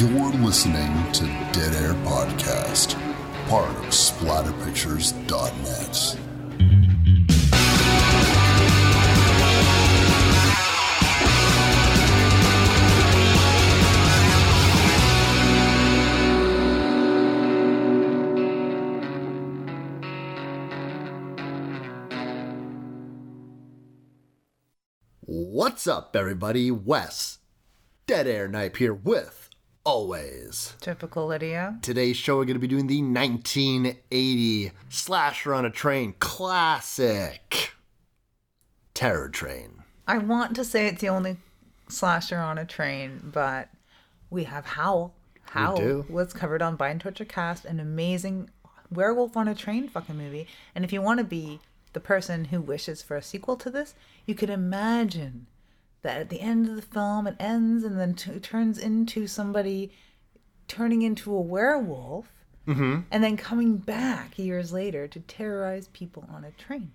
You're listening to Dead Air Podcast, part of SplatterPictures.net. What's up, everybody? Wes, Dead Air Knipe here with Always. Typical Lydia. Today's show, we're going to be doing the 1980 Slasher on a Train classic Terror Train. I want to say it's the only slasher on a train, but we have Howl. Howl was covered on Bind Torture Cast, an amazing werewolf on a train fucking movie. And if you want to be the person who wishes for a sequel to this, you could imagine that at the end of the film it ends and then t- turns into somebody turning into a werewolf and then coming back years later to terrorize people on a train.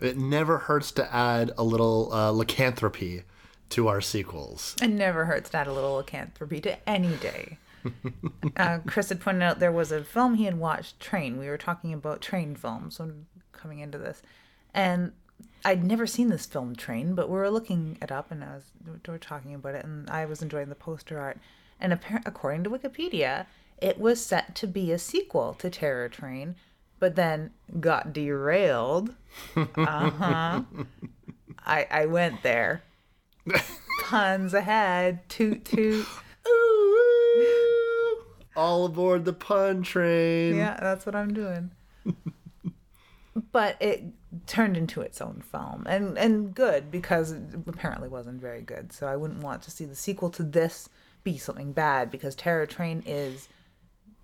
It never hurts to add a little uh, lycanthropy to our sequels. It never hurts to add a little lycanthropy to any day. uh, Chris had pointed out there was a film he had watched, Train. We were talking about train films when coming into this, and I'd never seen this film, Train, but we were looking it up, and I was we were talking about it, and I was enjoying the poster art. And appar- according to Wikipedia, it was set to be a sequel to Terror Train, but then got derailed. Uh huh. I I went there. Puns ahead. Toot toot. Ooh, all aboard the pun train. Yeah, that's what I'm doing. but it turned into its own film, and and good because it apparently wasn't very good. So I wouldn't want to see the sequel to this be something bad because Terror Train is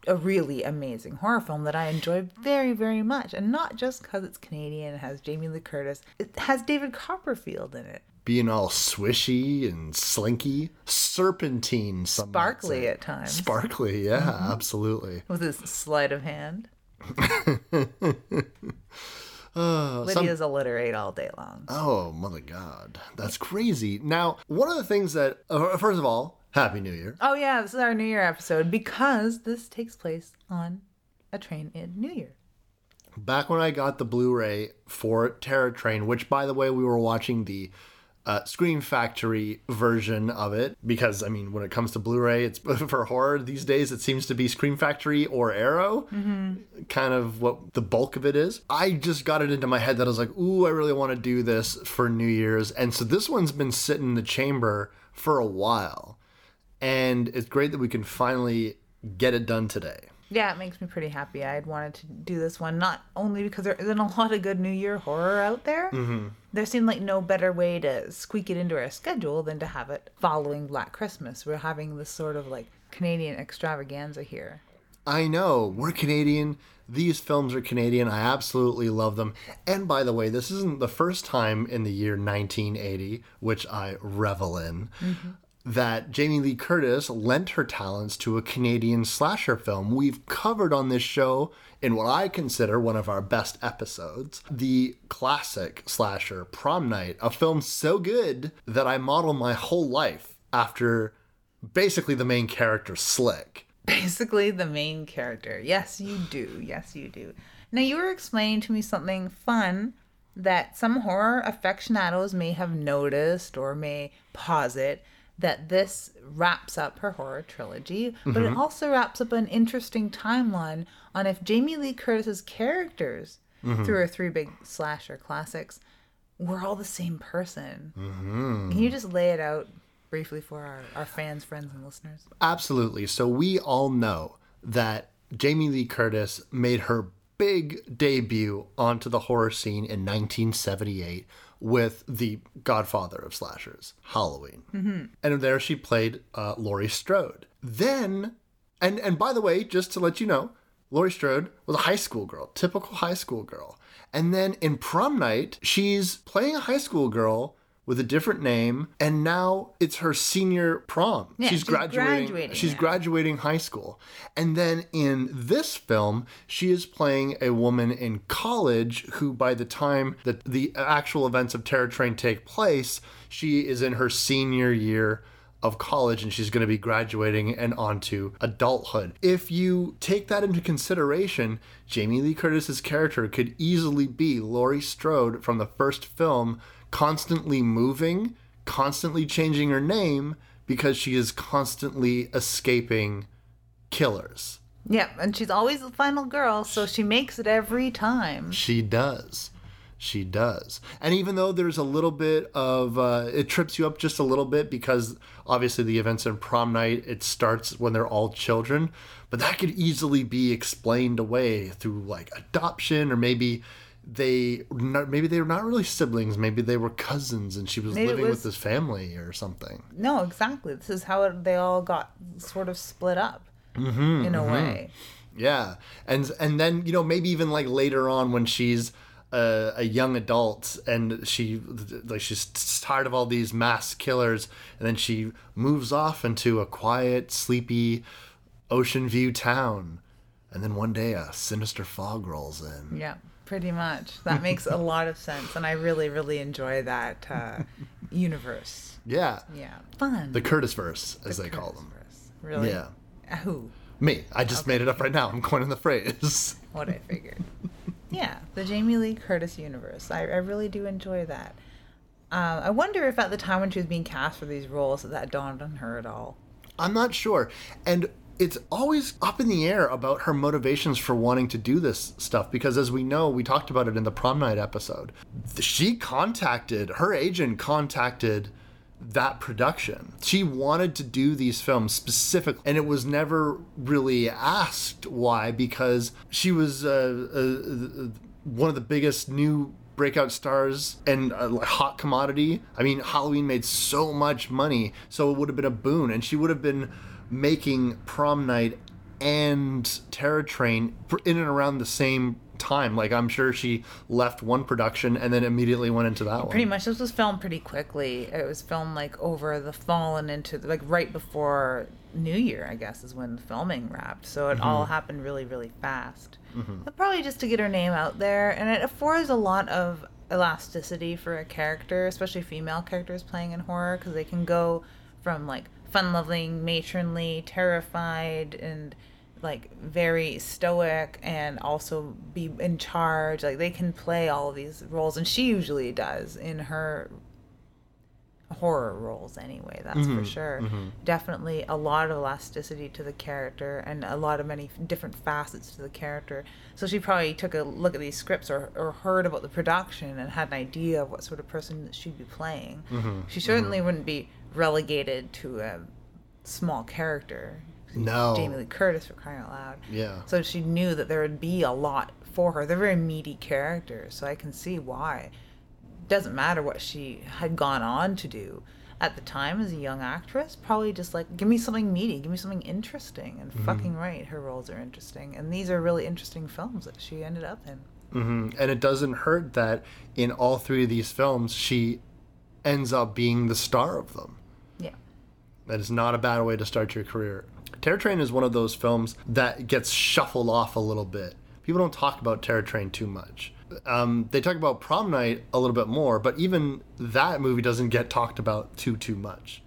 a really amazing horror film that I enjoy very very much, and not just because it's Canadian. It has Jamie Lee Curtis. It has David Copperfield in it. Being all swishy and slinky, serpentine, some Sparkly at times. Mm-hmm. Sparkly, yeah, absolutely. with his sleight of hand. Uh, some- Lydia's alliterate all day long. oh, mother God, that's crazy. Now, one of the things that, uh, first of all, Happy New Year. Oh yeah, this is our New Year episode because this takes place on a train in New Year. Back when I got the Blu-ray for Terror Train, which, by the way, we were watching the uh, Scream Factory version of it because, I mean, when it comes to Blu-ray, it's for horror these days. It seems to be Scream Factory or Arrow, kind of what the bulk of it is. I just got it into my head that I was like, "Ooh, I really want to do this for New Year's," and so this one's been sitting in the chamber for a while, and it's great that we can finally get it done today. Yeah, it makes me pretty happy. I had wanted to do this one not only because there isn't a lot of good New Year horror out there. Mm-hmm. There seemed like no better way to squeak it into our schedule than to have it following Black Christmas. We're having this sort of like Canadian extravaganza here. I know. We're Canadian. These films are Canadian. I absolutely love them. And by the way, this isn't the first time in the year 1980, which I revel in, mm-hmm. That Jamie Lee Curtis lent her talents to a Canadian slasher film. We've covered on this show, in what I consider one of our best episodes, the classic slasher Prom Night, a film so good that I model my whole life after basically the main character, Slick. basically the main character. Yes, you do. Yes, you do. Now, you were explaining to me something fun that some horror aficionados may have noticed or may posit that this wraps up her horror trilogy, but it mm-hmm. also wraps up an interesting timeline on if Jamie Lee Curtis's characters mm-hmm. through her three big slasher classics were all the same person. Mm-hmm. Can you just lay it out briefly for our, our fans, friends, and listeners? Absolutely. So we all know that Jamie Lee Curtis made her big debut onto the horror scene in 1978 with the godfather of slashers, Halloween. Mm-hmm. And there she played uh, Laurie Strode. Then, and and by the way, just to let you know, Laurie Strode was a high school girl, typical high school girl. And then in prom night, she's playing a high school girl with a different name, and now it's her senior prom. Yeah, she's graduating She's now. graduating high school. And then in this film, she is playing a woman in college who, by the time that the actual events of Terror Train take place, she is in her senior year of college and she's going to be graduating and onto adulthood. If you take that into consideration, Jamie Lee Curtis's character could easily be Laurie Strode from the first film, constantly moving, constantly changing her name because she is constantly escaping killers. Yeah, and she's always the final girl, so she makes it every time. She does. She does. And even though there's a little bit of, uh, it trips you up just a little bit because obviously the events in prom night, it starts when they're all children, but that could easily be explained away through like adoption or maybe they maybe they were not really siblings maybe they were cousins and she was Maybe living was- with this family or something No, exactly. This is how it, they all got sort of split up Mm-hmm, in a way. Yeah, and and then you know maybe even like later on when she's a, a young adult and she like she's tired of all these mass killers, and then she moves off into a quiet, sleepy, ocean view town, and then one day a sinister fog rolls in. Yeah, pretty much. That makes a lot of sense, and I really, really enjoy that uh, universe. Yeah, Yeah, fun. the Curtis verse as they call them. Curtisverse. Really? Yeah, Who? me. I just made it up right now. I'm coining the phrase. What I figured. yeah, the Jamie Lee Curtis universe. I, I really do enjoy that. Uh, I wonder if at the time when she was being cast for these roles, that, that dawned on her at all. I'm not sure. And it's always up in the air about her motivations for wanting to do this stuff because, as we know, we talked about it in the prom night episode. She contacted, her agent contacted that production. She wanted to do these films specifically, and it was never really asked why because she was uh, uh, one of the biggest new breakout stars and a like, hot commodity. I mean, Halloween made so much money, so it would have been a boon, and she would have been making prom night and Terror Train in and around the same time. Like I'm sure she left one production and then immediately went into that Pretty one. Pretty much, this was filmed pretty quickly. It was filmed like over the fall and into like right before New Year, I guess, is when the filming wrapped. So it all mm-hmm. happened really, really fast. Mm-hmm. But probably just to get her name out there, and it affords a lot of elasticity for a character, especially female characters playing in horror, because they can go from like fun-loving, matronly, terrified, and like very stoic and also be in charge. Like they can play all of these roles and she usually does in her horror roles anyway that's for mm-hmm. sure. Mm-hmm. Definitely a lot of elasticity to the character and a lot of many different facets to the character. So she probably took a look at these scripts or, or heard about the production and had an idea of what sort of person she'd be playing. Mm-hmm. She certainly wouldn't be relegated to a small character No. Jamie Lee Curtis for crying out loud. Yeah. So she knew that there would be a lot for her. They're very meaty characters, so I can see why. Doesn't matter what she had gone on to do at the time as a young actress. Probably just like, give me something meaty, give me something interesting. And fucking right, her roles are interesting. And these are really interesting films that she ended up in. hmm And it doesn't hurt that in all three of these films, she ends up being the star of them. That is not a bad way to start your career. Terror Train is one of those films that gets shuffled off a little bit. People don't talk about Terror Train too much. Um, they talk about Prom Night a little bit more, but even that movie doesn't get talked about too too much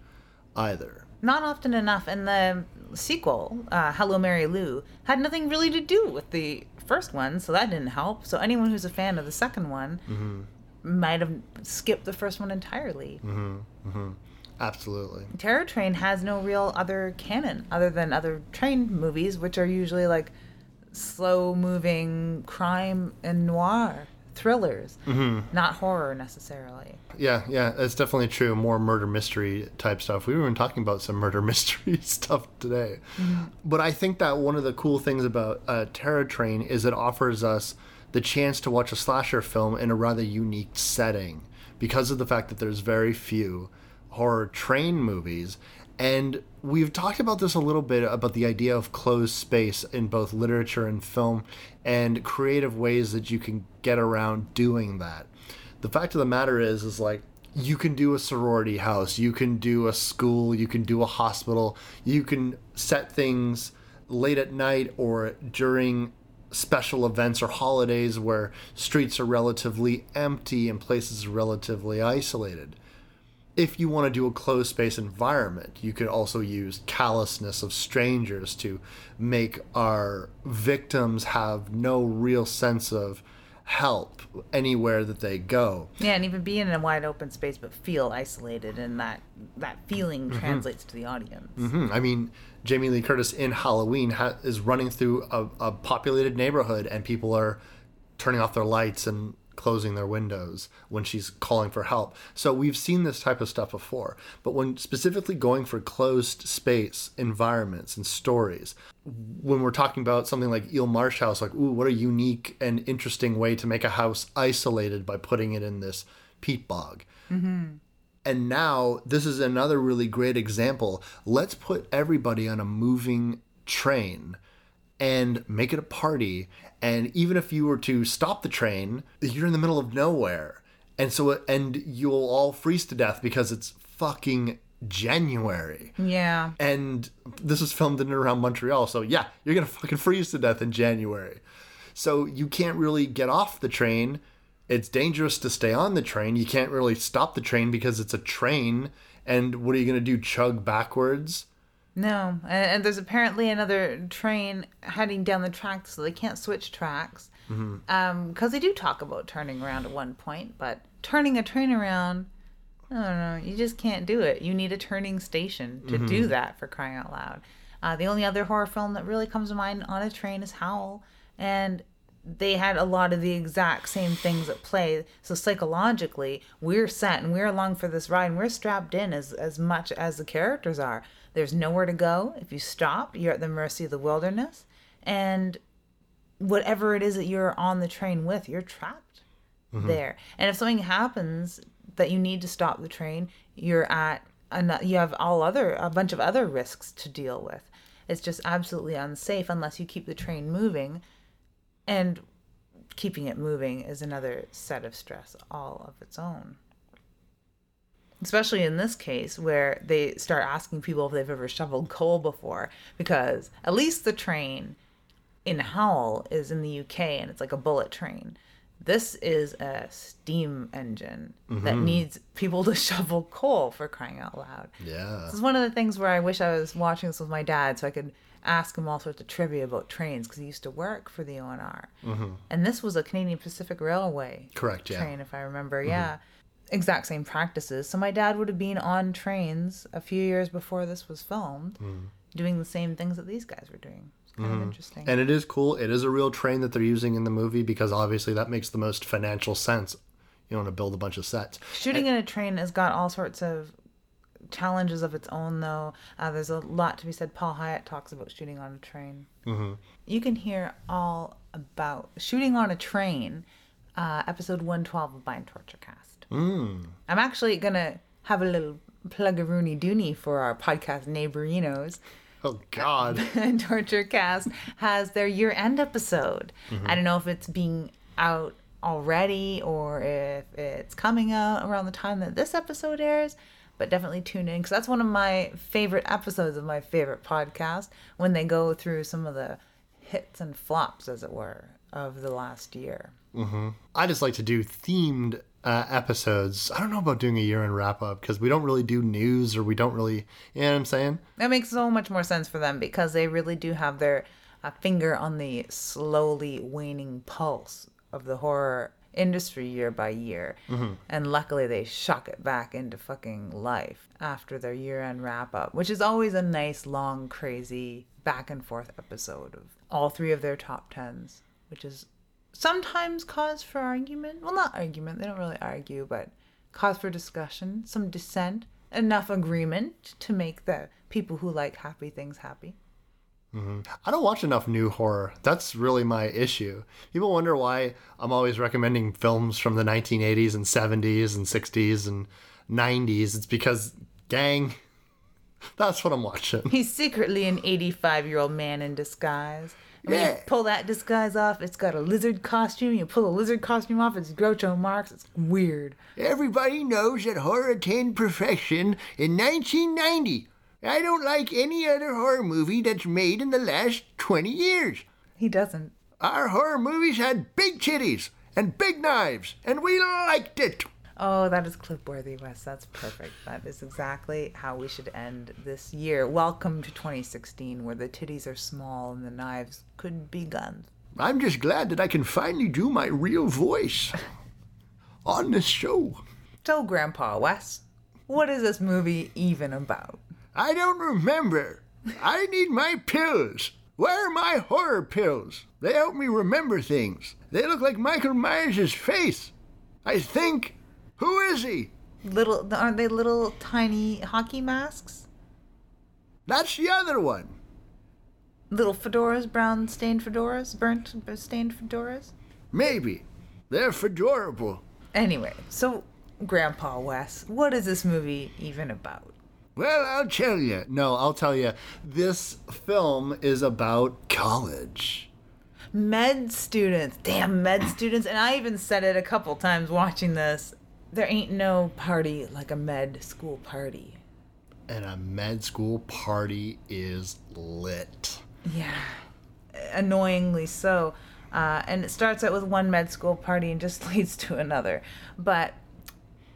either. Not often enough. And the sequel, uh, Hello Mary Lou, had nothing really to do with the first one, so that didn't help. So anyone who's a fan of the second one might have skipped the first one entirely. Absolutely. Terror Train has no real other canon other than other train movies, which are usually like slow moving crime and noir thrillers, not horror necessarily. Yeah, yeah, that's definitely true. More murder mystery type stuff. We were even talking about some murder mystery stuff today. But I think that one of the cool things about uh, Terror Train is it offers us the chance to watch a slasher film in a rather unique setting because of the fact that there's very few horror train movies. And we've talked about this a little bit about the idea of closed space in both literature and film and creative ways that you can get around doing that the fact of the matter is is like you can do a sorority house you can do a school you can do a hospital you can set things late at night or during special events or holidays where streets are relatively empty and places are relatively isolated if you want to do a closed space environment, you could also use callousness of strangers to make our victims have no real sense of help anywhere that they go. Yeah, and even be in a wide open space but feel isolated, and that that feeling translates to the audience. Hmm, I mean, Jamie Lee Curtis in Halloween ha- is running through a, a populated neighborhood, and people are turning off their lights and closing their windows when she's calling for help. So we've seen this type of stuff before. But when specifically going for closed space environments and stories, when we're talking about something like Eel Marsh House, like, ooh, what a unique and interesting way to make a house isolated by putting it in this peat bog. Mm-hmm. And now this is another really great example. Let's put everybody on a moving train and make it a party. And even if you were to stop the train, you're in the middle of nowhere. And so, and you'll all freeze to death because it's fucking January. Yeah. And this was filmed in and around Montreal. So, yeah, you're going to fucking freeze to death in January. So, you can't really get off the train. It's dangerous to stay on the train. You can't really stop the train because it's a train. And what are you going to do? Chug backwards? No, and, and there's apparently another train heading down the track, so they can't switch tracks. Um, because they do talk about turning around at one point, but turning a train around, I don't know, you just can't do it. You need a turning station to do that for crying out loud. Uh, the only other horror film that really comes to mind on a train is Howl, and they had a lot of the exact same things at play. So psychologically, we're set and we're along for this ride and we're strapped in as as much as the characters are. There's nowhere to go. If you stop, you're at the mercy of the wilderness. And whatever it is that you're on the train with, you're trapped mm-hmm. there. And if something happens that you need to stop the train, you're at an, you have all other a bunch of other risks to deal with. It's just absolutely unsafe unless you keep the train moving and keeping it moving is another set of stress all of its own. Especially in this case, where they start asking people if they've ever shoveled coal before, because at least the train in Howl is in the UK and it's like a bullet train. This is a steam engine that mm-hmm. needs people to shovel coal for crying out loud. Yeah. This is one of the things where I wish I was watching this with my dad so I could ask him all sorts of trivia about trains because he used to work for the ONR. Mm-hmm. And this was a Canadian Pacific Railway Correct, yeah. train, if I remember. Mm-hmm. Yeah. Exact same practices. So my dad would have been on trains a few years before this was filmed, doing the same things that these guys were doing. It's kind of interesting. And it is cool. It is a real train that they're using in the movie because obviously that makes the most financial sense. You want to build a bunch of sets. Shooting in a train has got all sorts of challenges of its own, though. Uh, there's a lot to be said. Paul Hyett talks about shooting on a train. Mm-hmm. You can hear all about shooting on a train, uh, episode 112 of Bind Torture Cast. Mm. I'm actually going to have a little plug a Rooney Dooney for our podcast, Neighborinos. Oh God. and Torture Cast has their year end episode. I don't know if it's being out already or if it's coming out around the time that this episode airs, but definitely tune in because that's one of my favorite episodes of my favorite podcast when they go through some of the hits and flops, as it were, of the last year. I just like to do themed uh, episodes. I don't know about doing a year end wrap up because we don't really do news or we don't really, you know what I'm saying? That makes so much more sense for them because they really do have their uh, finger on the slowly waning pulse of the horror industry year by year. And luckily, they shock it back into fucking life after their year end wrap up, which is always a nice, long, crazy back and forth episode of all three of their top tens, which is sometimes cause for argument. Well, not argument, they don't really argue, but cause for discussion, some dissent, enough agreement to make the people who like happy things happy. Mm-hmm. I don't watch enough new horror. That's really my issue. People wonder why I'm always recommending films from the 1980s and 70s and 60s and 90s. It's because, gang, that's what I'm watching. He's secretly an 85 year old man in disguise. And when Yeah. you pull that disguise off, it's got a lizard costume. You pull a lizard costume off, it's Groucho Marx. It's weird. Everybody knows that horror attained perfection in 1990. I don't like any other horror movie that's made in the last 20 years. He doesn't. Our horror movies had big titties and big knives, and we liked it. Oh, that is clip-worthy, Wes. That's perfect. That is exactly how we should end this year. Welcome to 2016, where the titties are small and the knives could be guns. I'm just glad that I can finally do my real voice on this show. So, Grandpa Wes, what is this movie even about? I don't remember. I need my pills. Where are my horror pills? They help me remember things. They look like Michael Myers' face. I think. Who is he? Little aren't they little tiny hockey masks? That's the other one. Little fedoras, brown stained fedoras, burnt uh, stained fedoras. Maybe. They're fedorable. Anyway, so Grandpa Wes, what is this movie even about? Well, I'll tell you. No, I'll tell you. This film is about college. Med students, damn med students, and I even said it a couple times watching this. There ain't no party like a med school party. And a med school party is lit. Yeah, annoyingly so. Uh, and it starts out with one med school party and just leads to another. But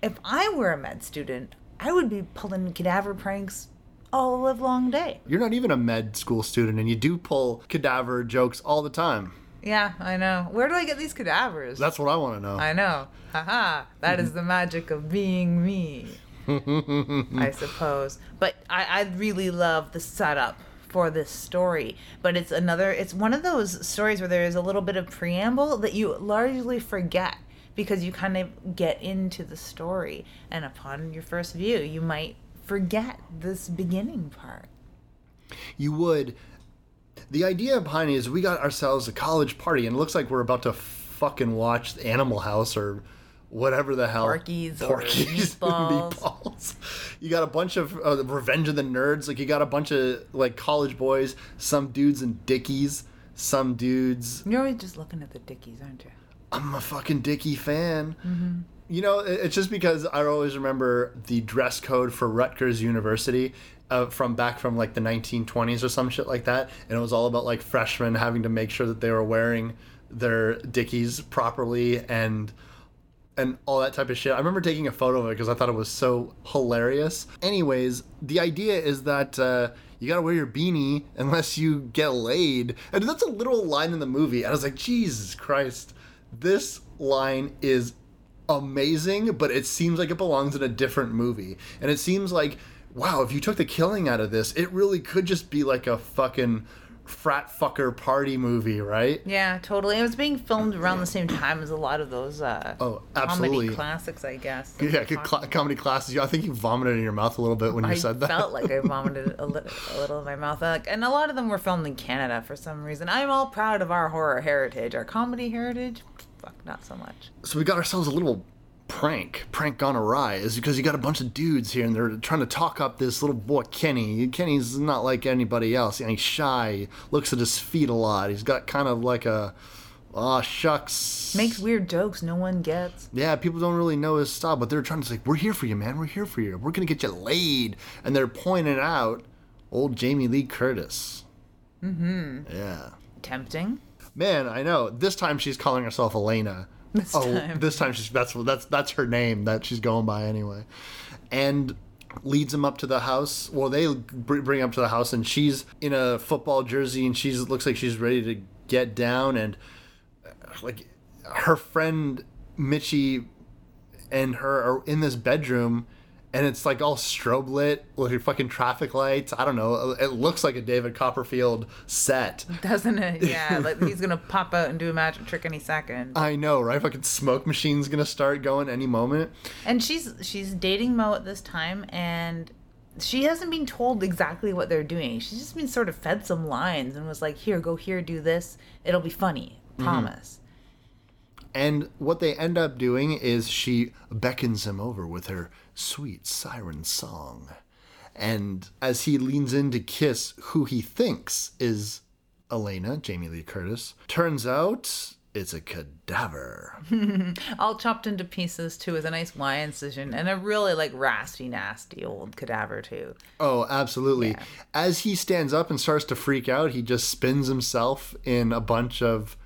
if I were a med student, I would be pulling cadaver pranks all the live long day. You're not even a med school student, and you do pull cadaver jokes all the time. Yeah, I know. Where do I get these cadavers? That's what I want to know. I know. Haha. That is the magic of being me. I suppose. But I, I really love the setup for this story. But it's another, it's one of those stories where there is a little bit of preamble that you largely forget because you kind of get into the story. And upon your first view, you might forget this beginning part. You would. The idea behind it is we got ourselves a college party, and it looks like we're about to fucking watch Animal House or whatever the hell. Porky's or meatballs. meatballs. You got a bunch of uh, Revenge of the Nerds. Like you got a bunch of like college boys, some dudes in Dickies, some dudes. You're always just looking at the Dickies, aren't you? I'm a fucking Dickie fan. You know, it's just because I always remember the dress code for Rutgers University uh, from back from like the 1920s or some shit like that, and it was all about like freshmen having to make sure that they were wearing their Dickies properly and and all that type of shit. I remember taking a photo of it because I thought it was so hilarious. Anyways, the idea is that uh, you gotta wear your beanie unless you get laid, and that's a little line in the movie. And I was like, Jesus Christ, this line is amazing, but it seems like it belongs in a different movie. And it seems like, wow, if you took the killing out of this, it really could just be like a fucking frat fucker party movie, right? Yeah, totally. It was being filmed around the same time as a lot of those uh, Oh, absolutely. comedy classics, I guess. Yeah, cl- comedy classes. I think you vomited in your mouth a little bit when you I said that. I felt like I vomited a little, a little in my mouth, like, and a lot of them were filmed in Canada for some reason. I'm all proud of our horror heritage, our comedy heritage. Fuck, not so much. so we got ourselves a little prank, prank gone awry, is because you got a bunch of dudes here and they're trying to talk up this little boy Kenny. Kenny's not like anybody else. and He's shy, looks at his feet a lot. He's got kind of like a, oh shucks. Makes weird jokes no one gets. yeah, people don't really know his style, but they're trying to say, "We're here for you, man. We're here for you. We're gonna get you laid." And they're pointing out old Jamie Lee Curtis. Mm-hmm. Yeah. Tempting. Man, I know. This time she's calling herself Alana. This oh, time. this time she's that's that's that's her name that she's going by anyway, and leads him up to the house. Well, they bring him up to the house, and she's in a football jersey, and she's looks like she's ready to get down, and uh, like her friend Mitchie and her are in this bedroom. And it's like all strobe lit with fucking traffic lights. I don't know. It looks like a David Copperfield set. Doesn't it? Yeah, like he's gonna pop out and do a magic trick any second. I know, right? Fucking smoke machine's gonna start going any moment. And she's she's dating Mo at this time, and she hasn't been told exactly what they're doing. She's just been sort of fed some lines and was like, "Here, go here, do this. It'll be funny. Mm-hmm. Promise." And what they end up doing is she beckons him over with her sweet siren song. And as he leans in to kiss who he thinks is Alana, Jamie Lee Curtis, turns out it's a cadaver. All chopped into pieces too, with a nice Y incision and a really like raspy, nasty old cadaver too. Oh, absolutely. Yeah. As he stands up and starts to freak out, he just spins himself in a bunch of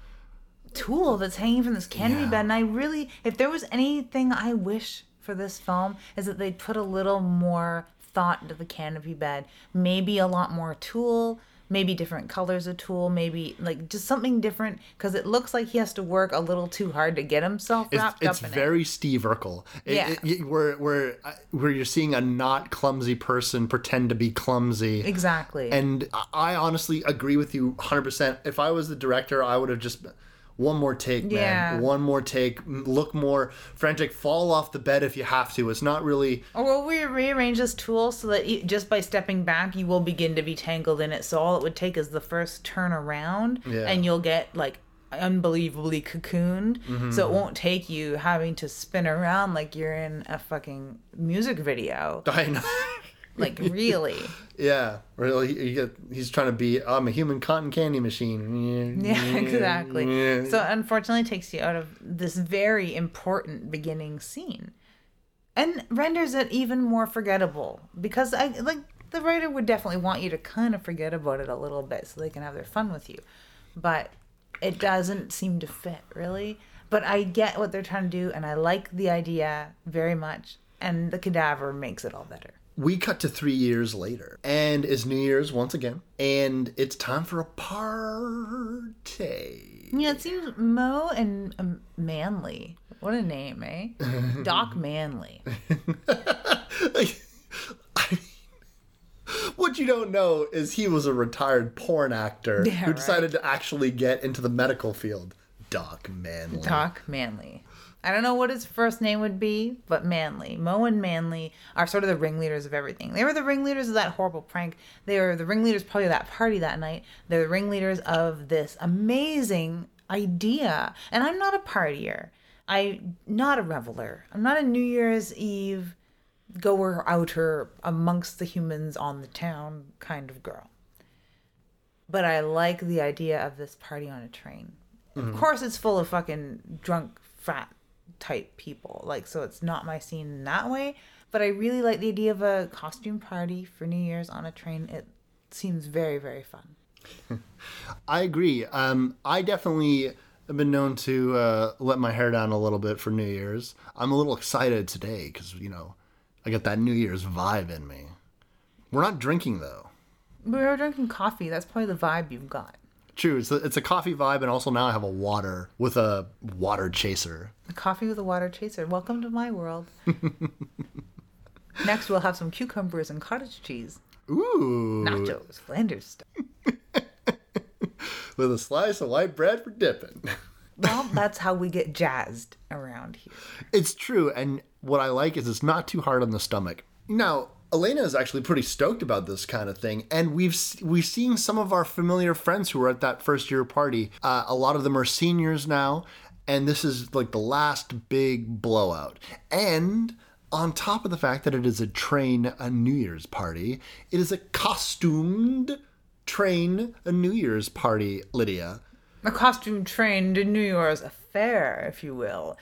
tulle that's hanging from this canopy Yeah. bed, and I really, if there was anything I wish for this film is that they put a little more thought into the canopy bed, maybe a lot more tulle, maybe different colors of tulle, maybe like just something different because it looks like he has to work a little too hard to get himself It's, wrapped it's up in very Steve Urkel. It- Yeah. it- it- where where uh, where you're seeing a not clumsy person pretend to be clumsy. Exactly. And I- I honestly agree with you 100%. If I was the director, I would have just one more take, man. Yeah. One more take. Look more frantic. Fall off the bed if you have to. It's not really. Or will we rearrange this tulle so that you, just by stepping back, you will begin to be tangled in it? So all it would take is the first turn around, Yeah. and you'll get like unbelievably cocooned. Mm-hmm. So it won't take you having to spin around like you're in a fucking music video. I know. Like really. yeah. Really, you get, he's trying to be. I'm a human cotton candy machine. Yeah, exactly. So unfortunately, it takes you out of this very important beginning scene, and renders it even more forgettable because I like the writer would definitely want you to kind of forget about it a little bit so they can have their fun with you, but it doesn't seem to fit really. But I get what they're trying to do, and I like the idea very much, and the cadaver makes it all better. We cut to three years later, and it's New Year's once again, and it's time for a party. Yeah, it seems Mo and um, Manley. What a name, eh? Doc Manley. Like, I mean, what you don't know is he was a retired porn actor Yeah, who decided to actually get into the medical field. Doc Manley. Doc Manley. I don't know what his first name would be, but Manley. Mo and Manley are sort of the ringleaders of everything. They were the ringleaders of that horrible prank. They were the ringleaders probably of that party that night. They're the ringleaders of this amazing idea. And I'm not a partier. I'm not a reveler. I'm not a New Year's Eve goer outer amongst the humans on the town kind of girl. But I like the idea of this party on a train. Of mm-hmm. course, it's full of fucking drunk frat type people. Like, so it's not my scene in that way. But I really like the idea of a costume party for New Year's on a train. It seems very, very fun. I agree. Um, I definitely have been known to uh, let my hair down a little bit for New Year's. I'm a little excited today because, you know, I got that New Year's vibe in me. We're not drinking, though. We were drinking coffee. That's probably the vibe you've got. True. It's a, it's a coffee vibe, and also now I have a water with a water chaser. A coffee with a water chaser. Welcome to my world. Next, we'll have some cucumbers and cottage cheese. Ooh. Nachos, Flanders style. With a slice of white bread for dipping. Well, that's how we get jazzed around here. It's true, and what I like is it's not too hard on the stomach. Now, Alana is actually pretty stoked about this kind of thing, and we've we've seen some of our familiar friends who were at that first year party. Uh, a lot of them are seniors now, and this is like the last big blowout. And on top of the fact that it is a train, a New Year's party, it is a costumed train, a New Year's party. Lydia. a costume train New Year's affair, if you will.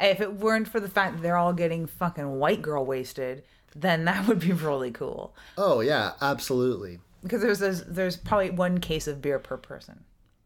If it weren't for the fact that they're all getting fucking white girl wasted, then that would be really cool. Oh yeah, absolutely. Because there's there's, there's probably one case of beer per person.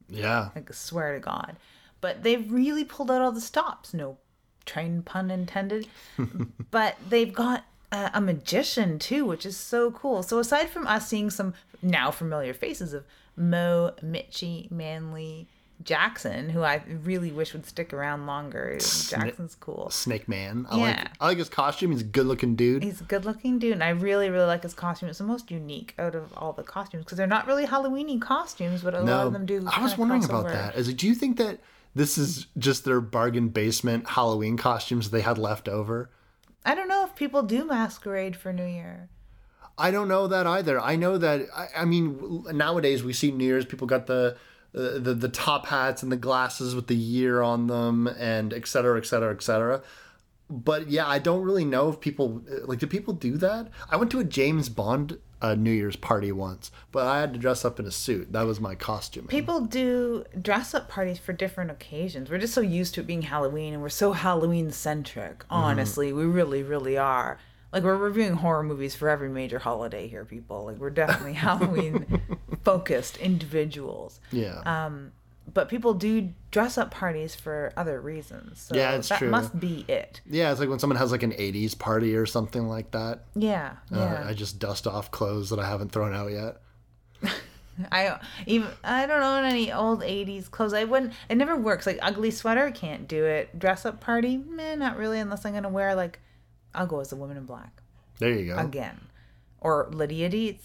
Yeah. Like I swear to God. But they've really pulled out all the stops. No train pun intended. but they've got a, a magician too, which is so cool. So aside from us seeing some now familiar faces of Mo, Mitchie, Manley, Jackson, who I really wish would stick around longer. Jackson's cool. Snake Man. I Yeah. like I like his costume. He's a good looking dude. He's a good looking dude, and I really, really like his costume. It's the most unique out of all the costumes because they're not really Halloweeny costumes, but a lot of them do. I was wondering about over. that. Is it, do you think that this is just their bargain basement Halloween costumes they had left over? I don't know if people do masquerade for New Year. I don't know that either. I know that I, I mean nowadays we see New Year's people got the uh, the the top hats and the glasses with the year on them and et cetera, et cetera, et cetera. But yeah, I don't really know if people like do people do that. I went to a James Bond uh, New Year's party once, but I had to dress up in a suit. That was my costume. People do dress up parties for different occasions. We're just so used to it being Halloween, and we're so Halloween centric. Honestly, we really, really are. Like we're reviewing horror movies for every major holiday here, people. Like we're definitely Halloween focused individuals. Yeah. Um, but people do dress up parties for other reasons. So Yeah, it's that true. must be it. Yeah, it's like when someone has like an 80s party or something like that. Yeah, Uh, yeah. I just dust off clothes that I haven't thrown out yet. I even I don't own any old '80s clothes. I wouldn't. It never works. Like ugly sweater, can't do it. Dress up party, man, not really. Unless I'm gonna wear like, I'll go as the woman in black There you go. again, or Lydia Deetz.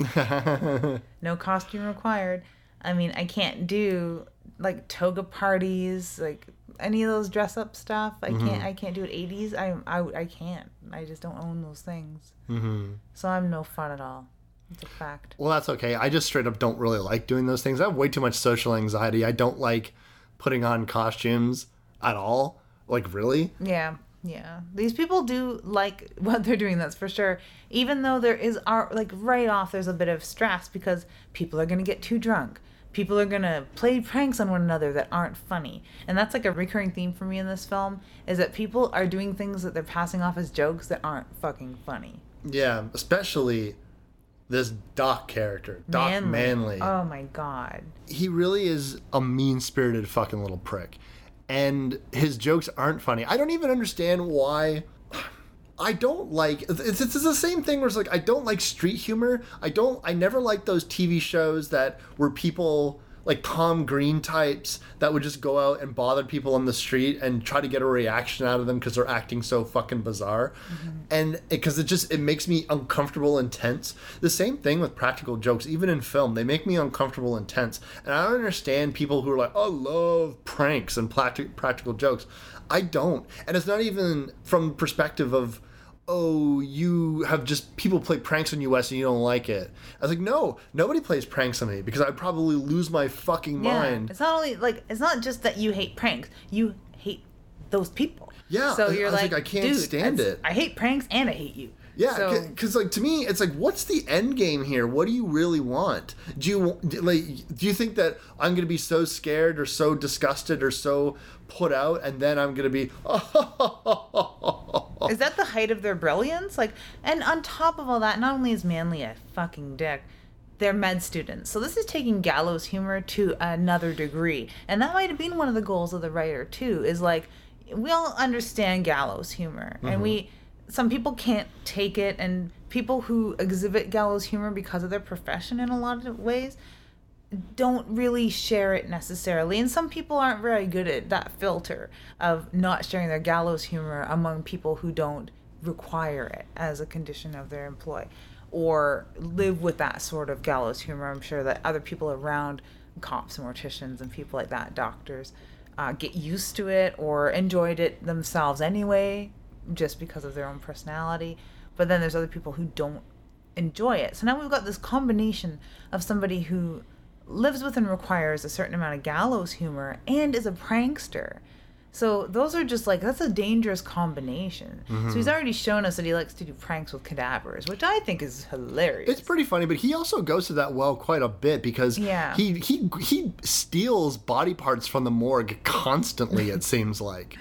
no costume required. I mean, I can't do like toga parties, like any of those dress up stuff. I can't. I can't do it. '80s. I I I can't. I just don't own those things. Mm-hmm. So I'm no fun at all. It's a fact. Well, that's okay. I just straight up don't really like doing those things. I have way too much social anxiety. I don't like putting on costumes at all. Like, really? Yeah, yeah. These people do like what they're doing, that's for sure. Even though there is art, like right off, there's a bit of stress because people are going to get too drunk. People are going to play pranks on one another that aren't funny. And that's like a recurring theme for me in this film is that people are doing things that they're passing off as jokes that aren't fucking funny. Yeah, especially this Doc character, Doc Manley. Oh my god. he really is a mean spirited fucking little prick. And his jokes aren't funny. I don't even understand why. I don't like it's, it's the same thing where it's like I don't like street humor. I don't I never liked those TV shows that were people like Tom Green types that would just go out and bother people on the street and try to get a reaction out of them because they're acting so fucking bizarre. Mm-hmm. And because it, just it makes me uncomfortable and tense. The same thing with practical jokes, even in film, they make me uncomfortable and tense. And I don't understand people who are like, "I love pranks and practi- practical jokes." I don't. And it's not even from perspective of oh, you have just people play pranks on US and you don't like it. I was like, no, nobody plays pranks on me because I'd probably lose my fucking Yeah. mind. It's not only like it's not just that you hate pranks. You hate those people. Yeah, So I- you're I was like, like, I can't stand it." I hate pranks and I hate you. Yeah, So, because like to me, it's like, what's the end game here? What do you really want? Do you like? Do you think that I'm gonna be so scared or so disgusted or so put out, and then I'm gonna be, is that the height of their brilliance? Like, and on top of all that, not only is Manley a fucking dick, they're med students. So this is taking gallows humor to another degree, and that might have been one of the goals of the writer too. Is like, we all understand gallows humor, and mm-hmm. we. Some people can't take it, and people who exhibit gallows humor because of their profession in a lot of ways don't really share it necessarily. And some people aren't very good at that filter of not sharing their gallows humor among people who don't require it as a condition of their employ or live with that sort of gallows humor. I'm sure that other people around, cops, and morticians, and people like that, doctors, uh, get used to it or enjoyed it themselves anyway, just because of their own personality. But then there's other people who don't enjoy it. So now we've got this combination of somebody who lives with and requires a certain amount of gallows humor and is a prankster. So those are just like that's a dangerous combination. So he's mm-hmm. already shown us that he likes to do pranks with cadavers, which I think is hilarious. It's pretty funny, but he also goes to that well quite a bit because Yeah. he he he steals body parts from the morgue constantly. It seems like.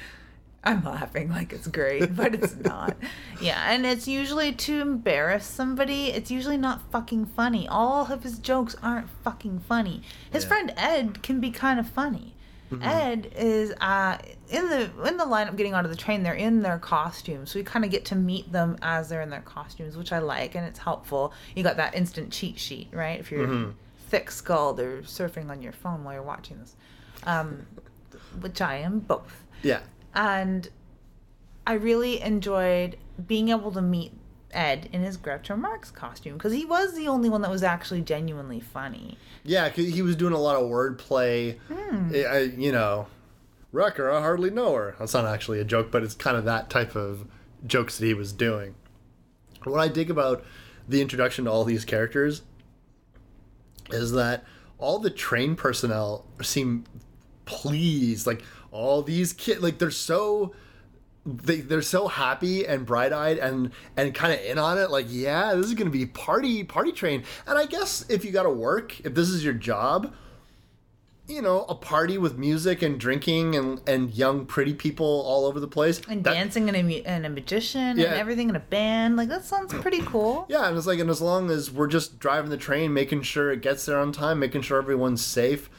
I'm laughing like it's great, but it's not. Yeah, and it's usually to embarrass somebody. It's usually not fucking funny. All of his jokes aren't fucking funny. His Yeah. friend Ed can be kind of funny. Ed is uh, in the in the lineup getting onto the train. They're in their costumes, so we kind of get to meet them as they're in their costumes, which I like, and it's helpful. You got that instant cheat sheet, right? If you're thick-skulled or surfing on your phone while you're watching this, um, which I am both Yeah. And I really enjoyed being able to meet Ed in his Groucho Marx costume because he was the only one that was actually genuinely funny. Yeah, 'cause he was doing a lot of wordplay. Hmm. I- you know, Wrecker, I hardly know her. That's not actually a joke, but it's kind of that type of jokes that he was doing. What I dig about the introduction to all these characters is that all the train personnel seem pleased. Like all these kids, like they're so they they're so happy and bright eyed and and kind of in on it. Like, yeah, this is gonna be party party train. And I guess if you got to work, if this is your job, you know, a party with music and drinking and and young pretty people all over the place And that- dancing and a, and a magician Yeah. and everything in a band. Like, that sounds pretty cool. Yeah, and it's like, and as long as we're just driving the train, making sure it gets there on time, making sure everyone's safe,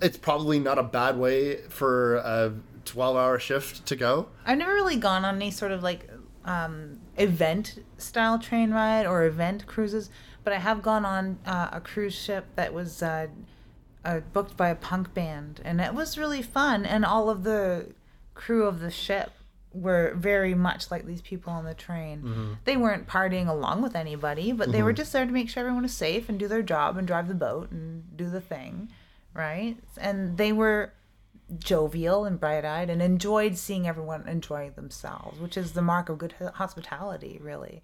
it's probably not a bad way for a 12 hour shift to go. I've never really gone on any sort of like um, event style train ride or event cruises, but I have gone on uh, a cruise ship that was uh, uh, booked by a punk band, and it was really fun. And all of the crew of the ship were very much like these people on the train. They weren't partying along with anybody, but they were just there to make sure everyone was safe and do their job and drive the boat and do the thing, right? And they were jovial and bright-eyed and enjoyed seeing everyone enjoy themselves, which is the mark of good hospitality, really.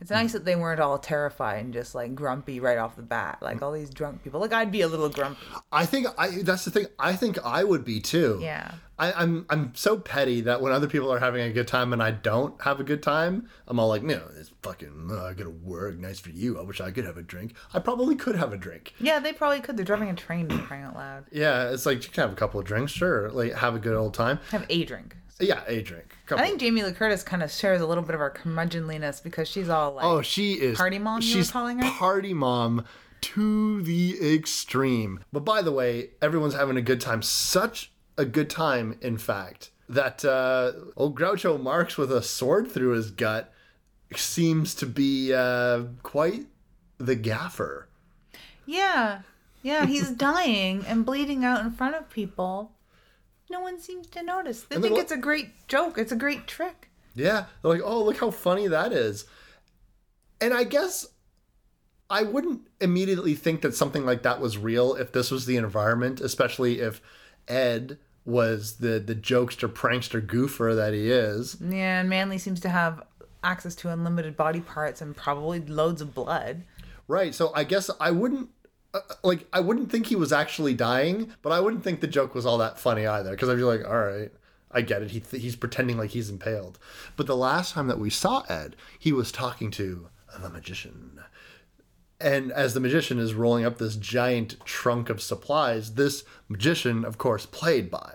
It's nice that they weren't all terrified and just like grumpy right off the bat, like all these drunk people. Like I'd be a little grumpy. I think I that's the thing. I think I would be too. Yeah. I, I'm I'm so petty that when other people are having a good time and I don't have a good time, I'm all like, no, it's fucking. Uh, I gotta work. Nice for you. I wish I could have a drink. I probably could have a drink. Yeah, they probably could. They're driving a train for crying out loud. Yeah, it's like you can have a couple of drinks, sure. Like have a good old time. Have a drink. Yeah, a drink. Couple. I think Jamie Lee Curtis kind of shares a little bit of our curmudgeonliness because she's all like, Oh, she is Party mom, you were She's calling her? party mom to the extreme. But by the way, everyone's having a good time. Such a good time, in fact, that uh, old Groucho Marx with a sword through his gut seems to be uh, quite the gaffer. yeah, yeah, he's dying and bleeding out in front of people. No one seems to notice. They And think it's a great joke. It's a great trick. Yeah, they're like, oh, look how funny that is. And I guess I wouldn't immediately think that something like that was real if this was the environment, especially if Ed was the the jokester, prankster, goofer that he is. Yeah, and Manley seems to have access to unlimited body parts and probably loads of blood. Right. So I guess I wouldn't uh, like I wouldn't think he was actually dying, but I wouldn't think the joke was all that funny either because I'd be like, all right. I get it. He th- he's pretending like he's impaled. But the last time that we saw Ed, he was talking to the magician. And as the magician is rolling up this giant trunk of supplies, this magician, of course, played by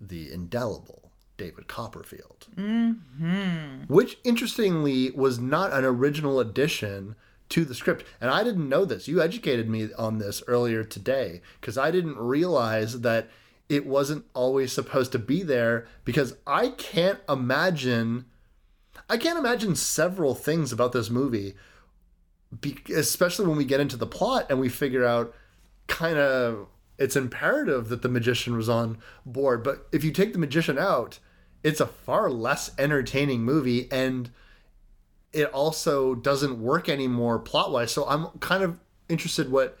the indelible David Copperfield. Mm-hmm. Which, interestingly, was not an original addition to the script. And I didn't know this. You educated me on this earlier today because I didn't realize that it wasn't always supposed to be there because I can't imagine. I can't imagine several things about this movie especially when we get into the plot and we figure out kind of it's imperative that the magician was on board but if you take the magician out it's a far less entertaining movie and it also doesn't work anymore plot wise so i'm kind of interested what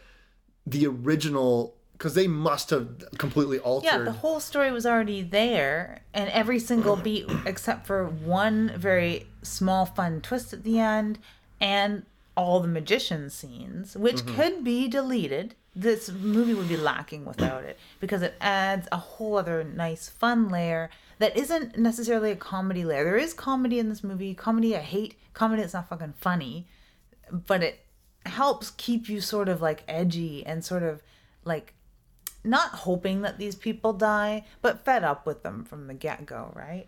the original because they must have completely altered Yeah, the whole story was already there, and every single beat, except for one very small, fun twist at the end, and all the magician scenes, which mm-hmm. could be deleted. This movie would be lacking without it because it adds a whole other nice, fun layer that isn't necessarily a comedy layer. There is comedy in this movie. Comedy I hate. Comedy that's not fucking funny, but it helps keep you sort of like edgy and sort of like not hoping that these people die, but fed up with them from the get go, right?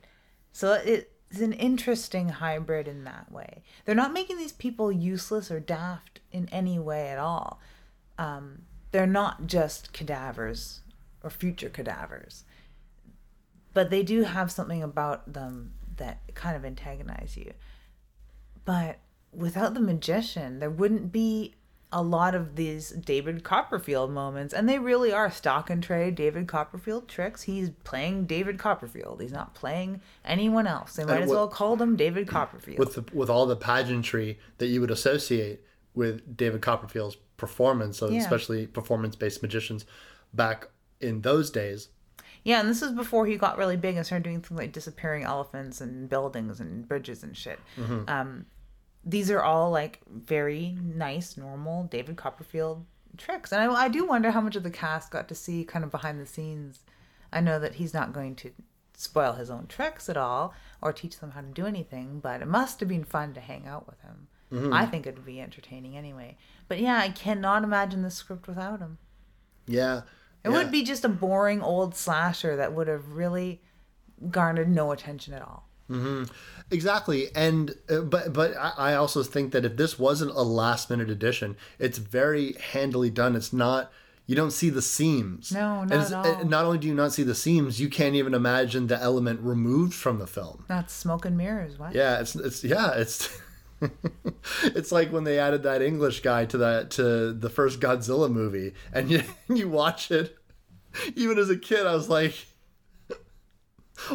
So it's an interesting hybrid in that way. They're not making these people useless or daft in any way at all. Um, they're not just cadavers or future cadavers, but they do have something about them that kind of antagonize you. But without the magician, there wouldn't be a lot of these David Copperfield moments, and they really are stock and trade David Copperfield tricks. He's playing David Copperfield. He's not playing anyone else. They might And as what- well call him David Copperfield. with the, with all the pageantry that you would associate with David Copperfield's performance, Yeah. especially performance-based magicians back in those days. Yeah, and this is before he got really big and started doing things like disappearing elephants and buildings and bridges and shit. Um, these are all like very nice, normal David Copperfield tricks. And I, I do wonder how much of the cast got to see kind of behind the scenes. I know that he's not going to spoil his own tricks at all or teach them how to do anything, but it must have been fun to hang out with him. I think it would be entertaining anyway. But yeah, I cannot imagine the script without him. Yeah. It would be just a boring old slasher that would have really garnered no attention at all. Exactly, and uh, but but I I also think that if this wasn't a last minute addition, it's very handily done. It's not You don't see the seams. No, not at all. Not only do you not see the seams, you can't even imagine the element removed from the film. That's smoke and mirrors. What? Yeah, it's it's yeah, it's it's like when they added that English guy to that to the first Godzilla movie, and you you watch it. Even as a kid, I was like,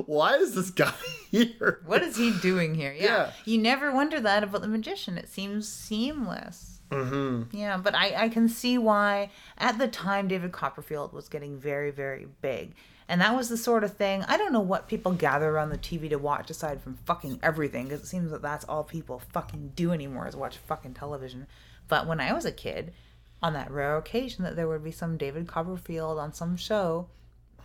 "Why is this guy here?" What is he doing here? Yeah. Yeah. You never wonder that about the magician. It seems seamless. Mm-hmm. Yeah, but I, I can see why at the time David Copperfield was getting very, very big. And that was the sort of thing. I don't know what people gather around the TV to watch aside from fucking everything, because it seems that that's all people fucking do anymore is watch fucking television. But when I was a kid, on that rare occasion that there would be some David Copperfield on some show,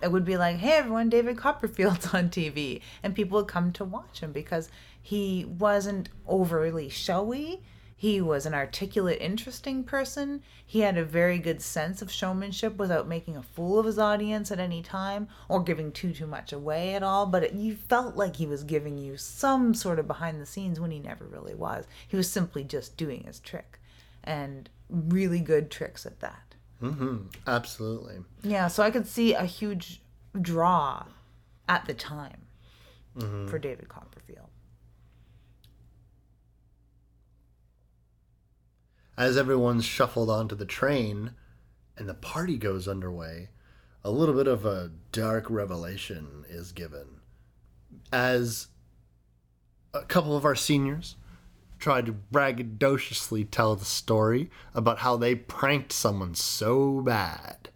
it would be like, hey everyone, David Copperfield's on TV. And people would come to watch him because he wasn't overly showy. He was an articulate, interesting person. He had a very good sense of showmanship without making a fool of his audience at any time or giving too too much away at all. But it, you felt like he was giving you some sort of behind the scenes when he never really was. He was simply just doing his trick, and really good tricks at that. Mm-hmm. Absolutely. Yeah, so I could see a huge draw at the time mm-hmm. for David Copperfield. As everyone's shuffled onto the train and the party goes underway, a little bit of a dark revelation is given. As a couple of our seniors tried to braggadociously tell the story about how they pranked someone so bad.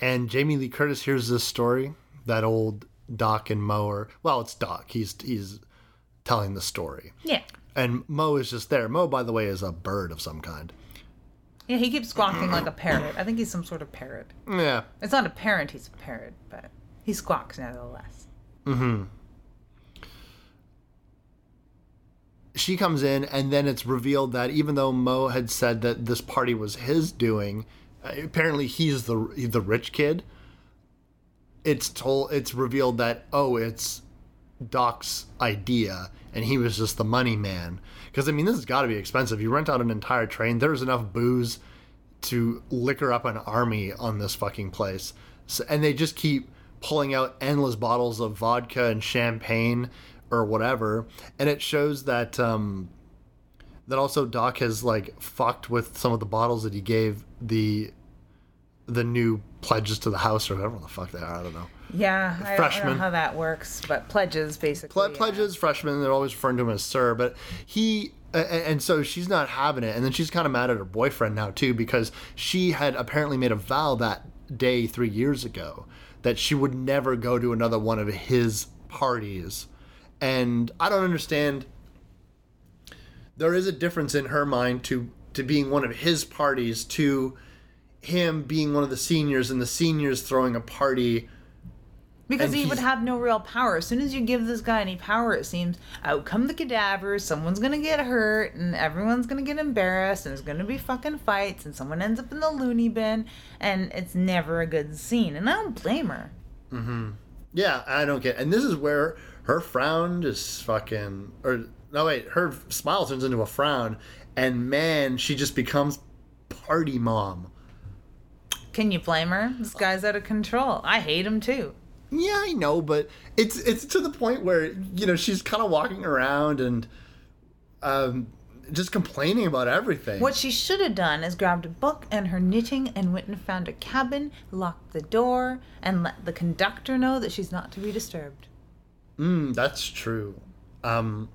And Jamie Lee Curtis hears this story that old Doc and Mower. well, it's Doc. He's he's telling the story. Yeah. And Mo is just there. Mo, by the way, is a bird of some kind. Yeah, he keeps squawking like a parrot. I think he's some sort of parrot. Yeah. It's not a parent, he's a parrot, but he squawks nevertheless. Mm-hmm. She comes in, and then it's revealed that even though Mo had said that this party was his doing, apparently he's the the rich kid. It's told. It's revealed that oh, it's Doc's idea, and he was just the money man. Because I mean, this has got to be expensive. You rent out an entire train. There's enough booze to liquor up an army on this fucking place, so, and they just keep pulling out endless bottles of vodka and champagne or whatever, and it shows that um, that also Doc has like fucked with some of the bottles that he gave the the new pledges to the house or whatever the fuck they are. I don't know. Yeah, I don't Freshman. know how that works, but pledges basically. Ple- yeah. pledges freshmen they're always referring to him as sir but he and so she's not having it and then she's kind of mad at her boyfriend now too because she had apparently made a vow that day three years ago that she would never go to another one of his parties and i don't understand there is a difference in her mind to to being one of his parties to him being one of the seniors and the seniors throwing a party Because And he would have no real power. As soon as you give this guy any power, it seems out come the cadavers, someone's gonna get hurt, and everyone's gonna get embarrassed, and there's gonna be fucking fights, and someone ends up in the loony bin, and it's never a good scene. And I don't blame her. Mm-hmm. Yeah, I don't get. And this is where her frown just fucking or no wait, her smile turns into a frown, and man, she just becomes party mom. Can you blame her? This guy's out of control. I hate him too. Yeah, I know, but it's it's to the point where you know she's kind of walking around and um just complaining about everything. What she should have done is grabbed a book and her knitting and went and found a cabin, locked the door, and let the conductor know that she's not to be disturbed. Mm, that's true. Um,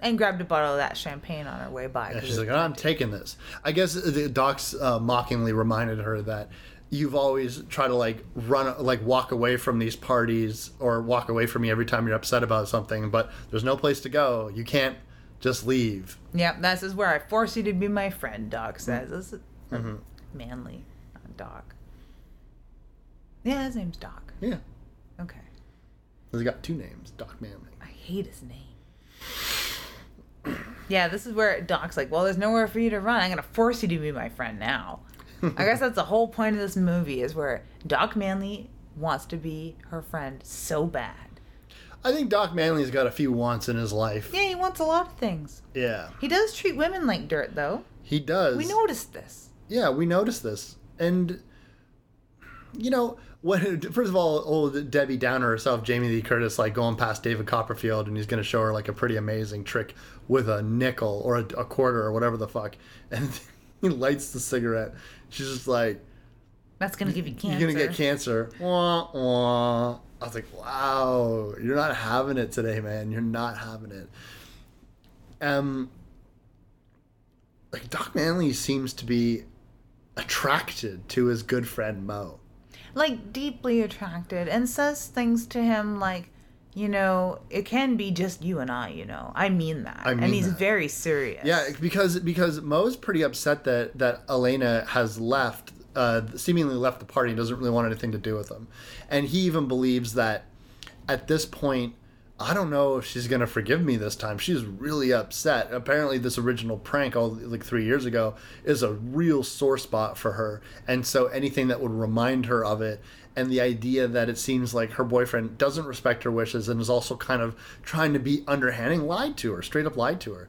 And grabbed a bottle of that champagne on her way by. she's like, "I'm taking this." I guess the docs uh, mockingly reminded her that you've always tried to like run, like walk away from these parties or walk away from me every time you're upset about something. But there's no place to go. You can't just leave. Yep, this is where I force you to be my friend, Doc Mm-hmm. says. This is Manley, not Doc. Yeah, his name's Doc. Yeah, Okay. he's got two names, Doc Manley. I hate his name. Yeah, this is where Doc's like, well, there's nowhere for you to run. I'm to force you to be my friend now. I guess that's the whole point of this movie is where Doc Manley wants to be her friend so bad. I think Doc Manley's got a few wants in his life. Yeah, he wants a lot of things. Yeah, He does treat women like dirt, though. he does. We noticed this. Yeah, we noticed this. and you know when first of all old debbie downer herself jamie lee curtis like going past david copperfield and he's going to show her like a pretty amazing trick with a nickel or a, a quarter or whatever the fuck and he lights the cigarette she's just like That's gonna give you cancer. you're gonna get cancer wah, wah. i was like wow you're not having it today man you're not having it um like doc manley seems to be attracted to his good friend mo like deeply attracted and says things to him like you know it can be just you and i you know i mean that I mean and he's that. very serious Yeah, because because Mo's pretty upset that that Alana has left, uh, seemingly left the party and doesn't really want anything to do with them, and he even believes that at this point. I don't know if she's gonna forgive me this time. She's really upset. Apparently, this original prank, all like three years ago, is a real sore spot for her. And so, anything that would remind her of it, and the idea that it seems like her boyfriend doesn't respect her wishes and is also kind of trying to be underhanding, lied to her, straight up lied to her.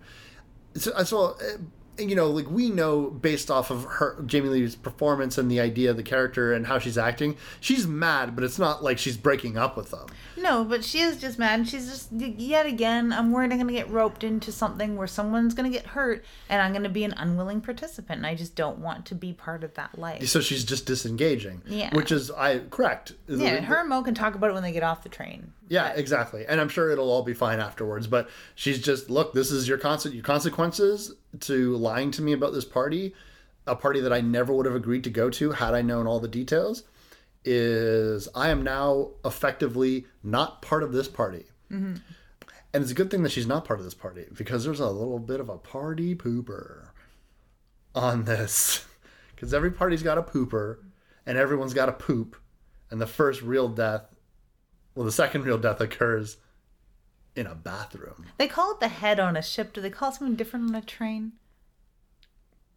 So, so uh, you know like we know based off of her jamie lee's performance and the idea of the character and how she's acting she's mad but it's not like she's breaking up with them no but she is just mad she's just yet again i'm worried i'm gonna get roped into something where someone's gonna get hurt and i'm gonna be an unwilling participant and i just don't want to be part of that life so she's just disengaging Yeah. which is i correct yeah her and mo can talk about it when they get off the train Yeah, exactly. And I'm sure it'll all be fine afterwards. But she's just, look, this is your conse- your consequences to lying to me about this party, a party that I never would have agreed to go to had I known all the details. Is I am now effectively not part of this party. Mm-hmm. And it's a good thing that she's not part of this party because there's a little bit of a party pooper on this. Because every party's got a pooper and everyone's got a poop. And the first real death well, the second real death occurs in a bathroom. they call it the head on a ship do they call it something different on a train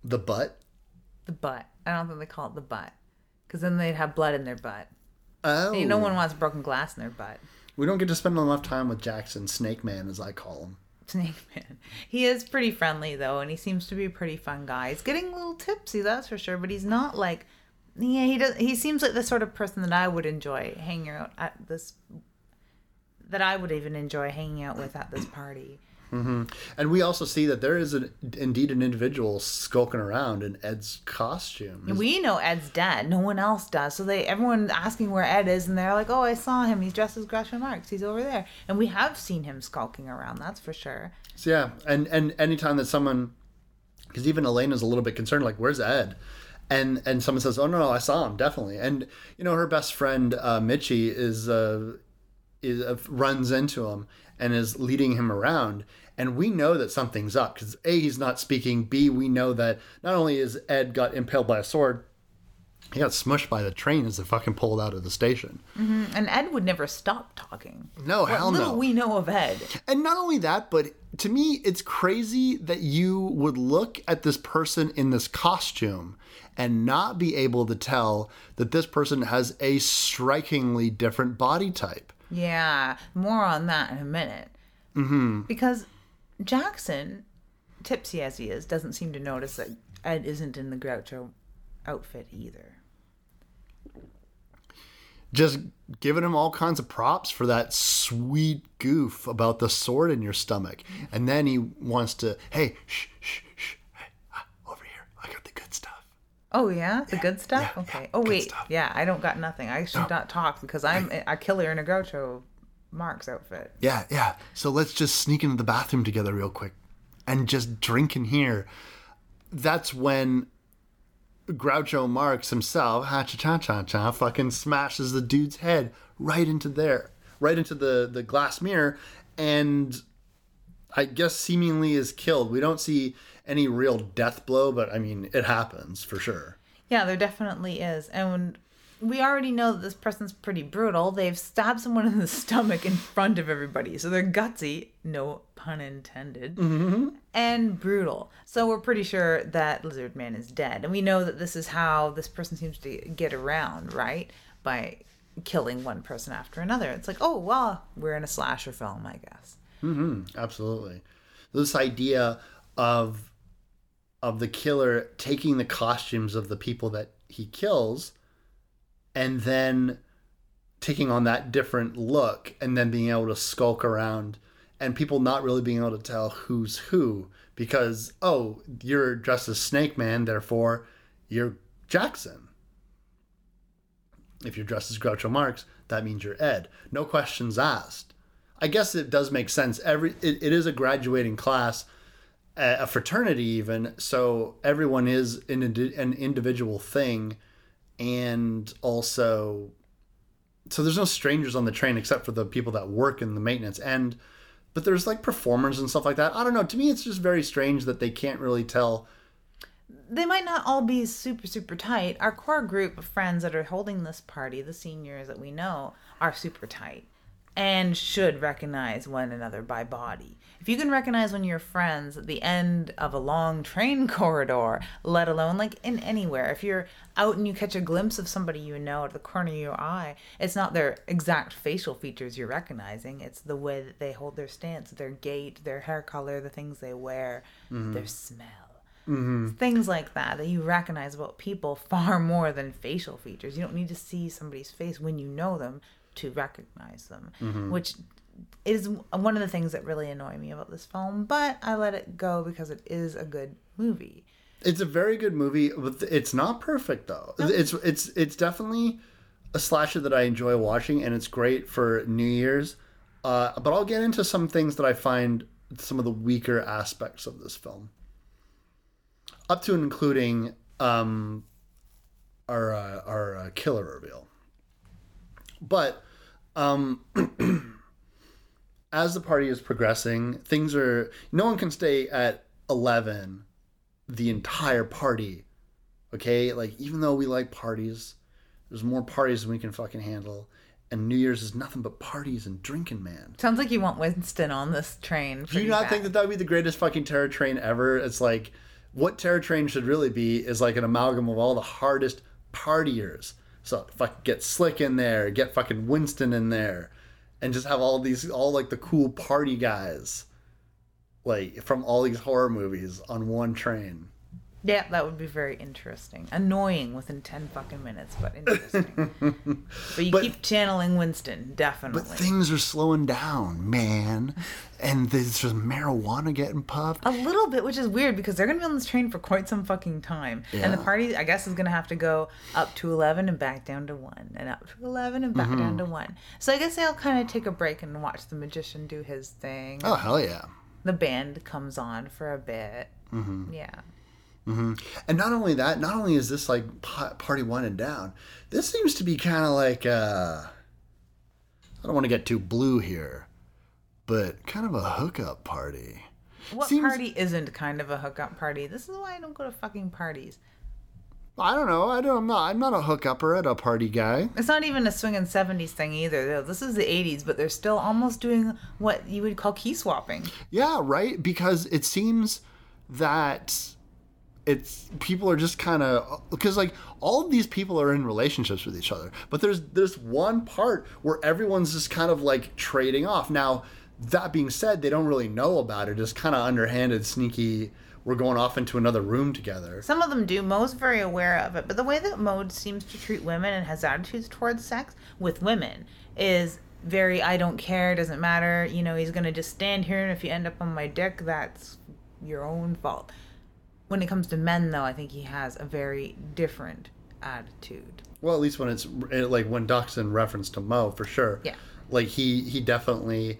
The butt? the butt i don't think they call it the butt because then they'd have blood in their butt Oh. See, no one wants broken glass in their butt We don't get to spend enough time with Jackson, Snake Man, as I call him. Snake Man. He is pretty friendly though, and he seems to be a pretty fun guy. He's getting a little tipsy, that's for sure, but he's not like yeah, he does he seems like the sort of person that I would enjoy hanging out at this that I would even enjoy hanging out with at this party. And we also see that there is an, indeed an individual skulking around in Ed's costume. We know Ed's dead. No one else does. So they everyone asking where Ed is, and they're like, "Oh, I saw him. He's dressed as Groucho Marx. He's over there." And we have seen him skulking around. That's for sure. So, yeah, and and anytime that someone, because even Alana's a little bit concerned, like, "Where's Ed?" And and someone says, "Oh no, no, I saw him definitely." And you know, her best friend uh, Mitchie is uh, is uh, runs into him and is leading him around. And we know that something's up because a he's not speaking. B we know that not only is Ed got impaled by a sword, he got smushed by the train as it fucking pulled out of the station. Mm-hmm, and Ed would never stop talking. No, What hell little no. we know of Ed. And not only that, but to me, it's crazy that you would look at this person in this costume and not be able to tell that this person has a strikingly different body type. Yeah, more on that in a minute. Mm-hmm. Because Jackson, tipsy as he is, doesn't seem to notice that Ed isn't in the Groucho outfit either. Just giving him all kinds of props for that sweet goof about the sword in your stomach. And then he wants to, hey, shh, shh, shh, hey, ah, over here, I got the good stuff. Oh yeah, the good stuff. yeah, okay. yeah, oh wait, yeah, I don't got nothing. I should not talk because I'm a killer in a Groucho Marx outfit. Yeah, yeah. So let's just sneak into the bathroom together real quick and just drink in here. That's when Groucho Marx himself, ha cha cha cha cha, fucking smashes the dude's head right into there, right into the, the glass mirror, and I guess seemingly is killed. We don't see any real death blow, but I mean, it happens for sure. Yeah, there definitely is, and we already know that this person's pretty brutal. They've stabbed someone in the stomach in front of everybody, so they're gutsy, no pun intended, mm-hmm. and brutal. So we're pretty sure that Lizard Man is dead, and we know that this is how this person seems to get around, right? By killing one person after another. It's like, oh well, we're in a slasher film, I guess. Mm-hmm. Absolutely. This idea of of the killer taking the costumes of the people that he kills and then taking on that different look and then being able to skulk around and people not really being able to tell who's who because oh you're dressed as snake man therefore you're jackson. If you're dressed as groucho marx that means you're ed. No questions asked. I guess it does make sense. Every it, it is a graduating class a fraternity even so everyone is an, an individual thing and also so there's no strangers on the train except for the people that work in the maintenance and but there's like performers and stuff like that. I don't know to me it's just very strange that they can't really tell. They might not all be super super tight. Our core group of friends that are holding this party the seniors that we know are super tight and should recognize one another by body. If you can recognize one of your friends at the end of a long train corridor let alone like in anywhere if you're out and you catch a glimpse of somebody you know at the corner of your eye it's not their exact facial features you're recognizing it's the way that they hold their stance their gait their hair color the things they wear mm-hmm. their smell. Mm-hmm. Things like that that you recognize about people far more than facial features. You don't need to see somebody's face when you know them to recognize them, which is one of the things that really annoy me about this film. But I let it go because it is a good movie. it's a very good movie but it's not perfect though it's it's it's definitely a slasher that i enjoy watching and it's great for new year's uh, but i'll get into some things that i find some of the weaker aspects of this film up to and including um, our uh, our uh, killer reveal. But um, as the party is progressing, things are no one can stay at eleven the entire party. Okay, like even though we like parties, there's more parties than we can fucking handle. And New Year's is nothing but parties and drinking, man. Sounds like you want Winston on this train. Do you not think that that would be the greatest fucking terror train ever? It's like what terror train should really be is like an amalgam of all the hardest partiers. So fuck, get Slick in there, get fucking Winston in there, and just have all these all like the cool party guys, like from all these horror movies on one train. Yeah, that would be very interesting. Annoying within ten fucking minutes, but interesting. but you But- keep channeling Winston, definitely. But things are slowing down, man, and there's just marijuana getting puffed. A little bit, which is weird because they're gonna be on this train for quite some fucking time, Yeah. and the party, I guess, is gonna have to go up to eleven and back down to one, and up to eleven and back Mm-hmm. down to one. So I guess they'll kind of take a break and watch the magician do his thing. Oh hell yeah! The band comes on for a bit. Mm-hmm. Yeah. And not only that, not only is this like party one and down, this seems to be kind of like uh, I don't want to get too blue here, but kind of a hookup party. What Seems- party isn't kind of a hookup party? This is why I don't go to fucking parties. I don't know. I don't. I'm not. I'm not a hookup at a party guy. It's not even a swinging 70s thing either. though. This is the 80s, but they're still almost doing what you would call key swapping. Yeah, right. Because it seems that it's people are just kind of because like all of these people are in relationships with each other, but there's there's one part where everyone's just kind of like trading off. Now that being said, they don't really know about it. It's kind of underhanded, sneaky. We're going off into another room together. Some of them do. Mo's very aware of it, but the way that Mo seems to treat women and has attitudes towards sex with women is very I don't care, doesn't matter. You know, he's gonna just stand here, and if you end up on my dick, that's your own fault. When it comes to men, though, I think he has a very different attitude. Well, at least when it's eh, like when Doc's in reference to Mo, for sure. Yeah. Like he he definitely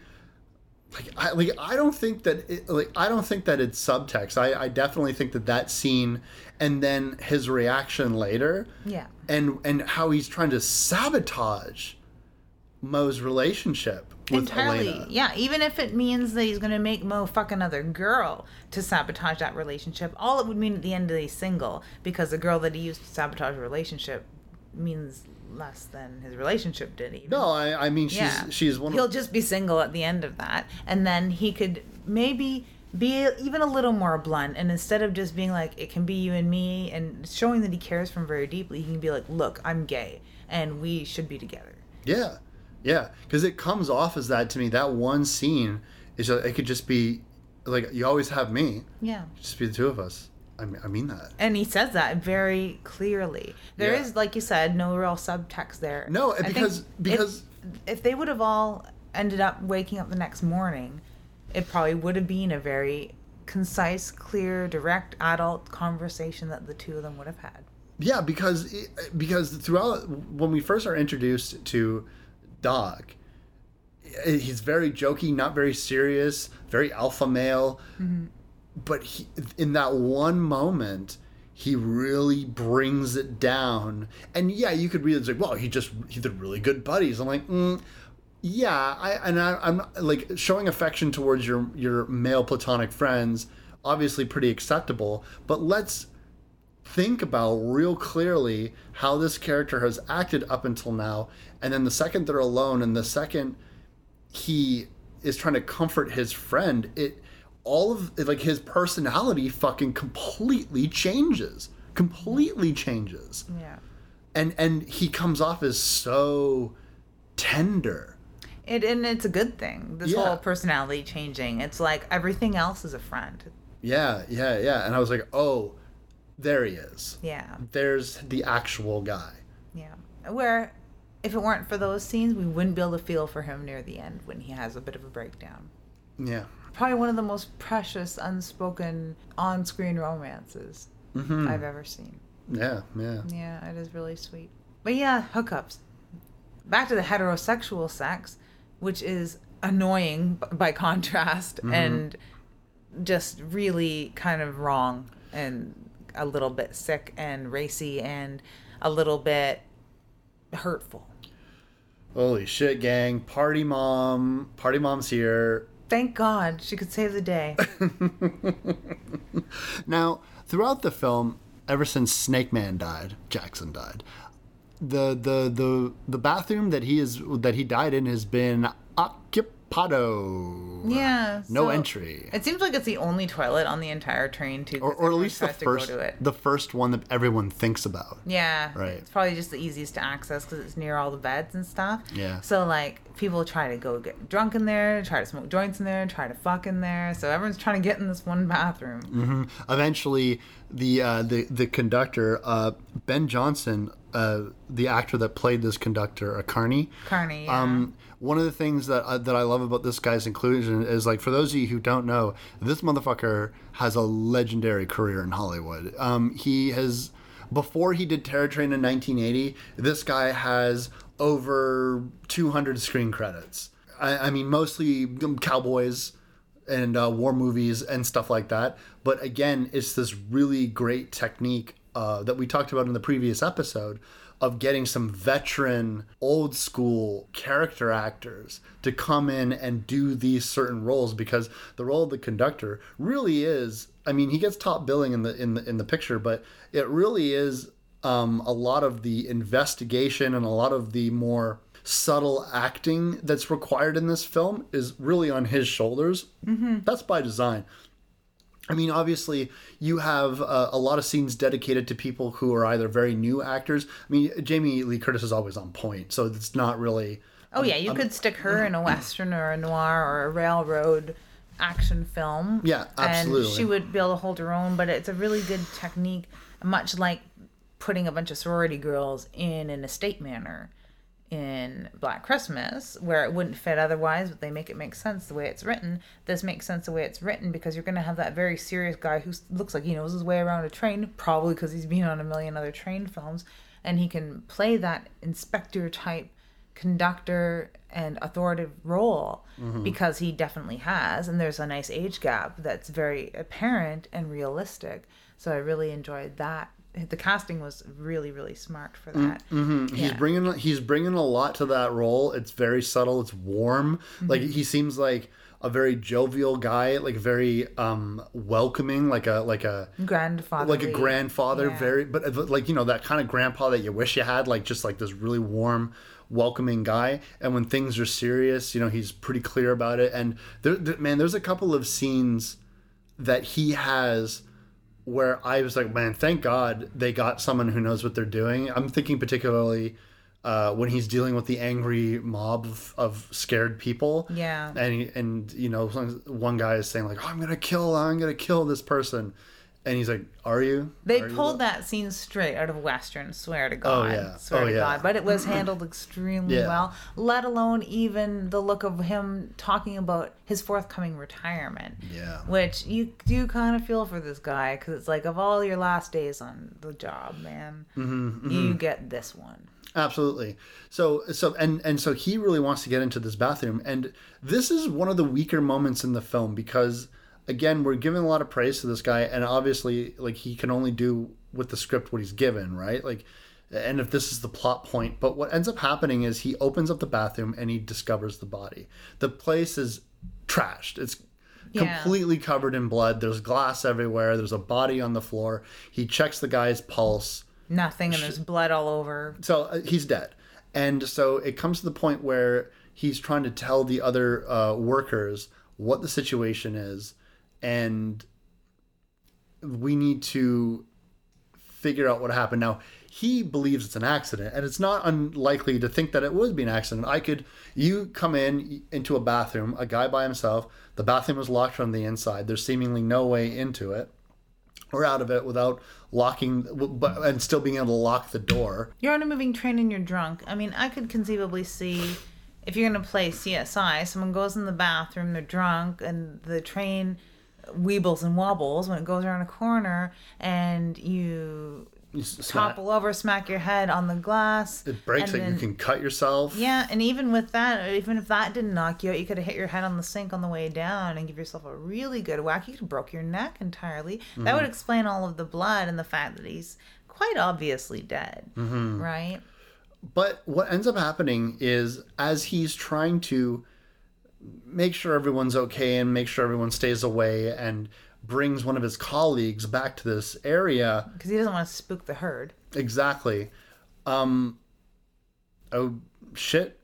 like I like I don't think that it, like I don't think that it's subtext. I I definitely think that that scene and then his reaction later Yeah. and and how he's trying to sabotage Mo's relationship Entirely. Alana. Yeah, even if it means that he's going to make Mo fuck another girl to sabotage that relationship, all it would mean at the end of the single, because the girl that he used to sabotage a relationship means less than his relationship did even. No, I I mean she's yeah. she's one He'll of just be single at the end of that, and then he could maybe be even a little more blunt, and instead of just being like it can be you and me, and showing that he cares from very deeply, he can be like, look, I'm gay, and we should be together. Yeah, yeah, because it comes off as that to me. That one scene is just, it could just be like you always have me, Yeah. just be the two of us. I mean, I mean that. And he says that very clearly. There is, Yeah. like you said, no real subtext there. No, I think because- if- because- if, they would have all ended up waking up the next morning, it probably would have been a very concise, clear, direct adult conversation that the two of them would have had. Yeah, because because throughout when we first are introduced to Doc, i- he's very jokey, not very serious, very alpha male. But he, in that one moment, he really brings it down. And yeah, you could read it as like, well, he just he did really good buddies. I'm like, mm, yeah, I and I, I'm not- like showing affection towards your your male platonic friends, obviously pretty acceptable. But let's think about real clearly how this character has acted up until now and then the second they're alone and the second he is trying to comfort his friend it all of like his personality fucking completely changes completely changes Yeah. and and he comes off as so tender It, and it's a good thing. This Yeah. whole personality changing. It's like everything else is a friend. yeah yeah yeah and i was like oh there he is Yeah. there's the actual guy Yeah. Where if it weren't for those scenes, we wouldn't be able to feel for him near the end when he has a bit of a breakdown. yeah Probably one of the most precious, unspoken on screen romances mm-hmm. I've ever seen. yeah yeah Yeah, it is really sweet. But yeah, hookups. Back to the heterosexual sex, which is annoying by contrast mm-hmm. and just really kind of wrong and a little bit sick and racy and a little bit hurtful. Holy shit, gang. Party mom. Party mom's here. Thank God she could save the day. Now, throughout the film, ever since Snake Man died, Jackson died, the the the the bathroom that he is that he died in has been occupado. Yeah. No so entry. It seems like it's the only toilet on the entire train too. Or, or at least the first the first one that everyone thinks about. Yeah. Right. It's probably just the easiest to access because it's near all the beds and stuff. Yeah. So like people try to go get drunk in there, try to smoke joints in there, try to fuck in there. So everyone's trying to get in this one bathroom. Mm-hmm. Eventually, the uh, the the conductor uh, Ben Johnson, uh, the actor that played this conductor, uh, Carney. Carney. Yeah. Um, one of the things that uh, that I love about this guy's inclusion is like for those of you who don't know, this motherfucker has a legendary career in Hollywood. Um, he has before he did Terror Train in 1980. This guy has over 200 screen credits. I, I mean, mostly cowboys and uh, war movies and stuff like that. But again, it's this really great technique uh, that we talked about in the previous episode of getting some veteran, old school character actors to come in and do these certain roles because the role of the conductor really is. I mean, he gets top billing in the in the in the picture, but it really is um, a lot of the investigation and a lot of the more subtle acting that's required in this film is really on his shoulders. Mm-hmm. That's by design. I mean, obviously, you have uh, a lot of scenes dedicated to people who are either very new actors. I mean, Jamie Lee Curtis is always on point, so it's not really. oh yeah, you could stick her in a western or a noir or a railroad action film. Yeah, absolutely. And she would be able to hold her own, but it's a really good technique, much like putting a bunch of sorority girls in an estate manor in Black Christmas, where it wouldn't fit otherwise, but they make it make sense the way it's written. This makes sense the way it's written because you're going to have that very serious guy who looks like he knows his way around a train, probably because he's been on a million other train films, and he can play that inspector type conductor and authoritative role mm-hmm. because he definitely has and there's a nice age gap that's very apparent and realistic so i really enjoyed that the casting was really really smart for mm, that mm-hmm. He's Yeah. bringing he's bringing a lot to that role. It's very subtle. It's warm. Mm-hmm. Like he seems like a very jovial guy, like very um welcoming, like a like a grandfather like a grandfather Yeah. very but like you know that kind of grandpa that you wish you had like just like this really warm welcoming guy and when things are serious you know he's pretty clear about it and there, there man there's a couple of scenes that he has where I was like man thank god they got someone who knows what they're doing. I'm thinking particularly uh, when he's dealing with the angry mob of, of scared people. Yeah. and and you know one guy is saying like oh, I'm gonna kill I'm gonna kill this person And he's like, "Are you?" They Are pulled though?" that scene straight out of Western, swear to God. Oh yeah. Swear Oh, to yeah. God. But it was handled extremely Yeah. well, let alone even the look of him talking about his forthcoming retirement. Yeah. Which you do kind of feel for this guy because it's like, of all your last days on the job, man, Mm-hmm, you get this one. Absolutely. So so and and so he really wants to get into this bathroom and this is one of the weaker moments in the film because again we're giving a lot of praise to this guy and obviously like he can only do with the script what he's given, right? Like and if this is the plot point, but what ends up happening is he opens up the bathroom and he discovers the body. The place is trashed. It's Yeah. completely covered in blood. There's glass everywhere. There's a body on the floor. He checks the guy's pulse Nothing, and there's blood all over. so uh, he's dead and so it comes to the point where he's trying to tell the other uh, workers what the situation is and we need to figure out what happened. Now he believes it's an accident and it's not unlikely to think that it would be an accident. I could you come in into a bathroom a guy by himself the bathroom is locked from the inside there's seemingly no way into it or out of it without locking but and still being able to lock the door. You're on a moving train and you're drunk. I mean, I could conceivably see if you're going to play CSI, someone goes in the bathroom, they're drunk, and the train weebles and wobbles when it goes around a corner, and you smack- topple over, smack your head on the glass. it breaks and it. You can cut yourself. Yeah, and even with that, even if that didn't knock you out, you could have hit your head on the sink on the way down and give yourself a really good whack. You could have broke your neck entirely. That would mm-hmm. explain all of the blood and the fact that he's quite obviously dead, mm-hmm. right? But what ends up happening is as he's trying to make sure everyone's okay and make sure everyone stays away and brings one of his colleagues back to this area. Because he doesn't want to spook the herd. exactly. Um oh shit.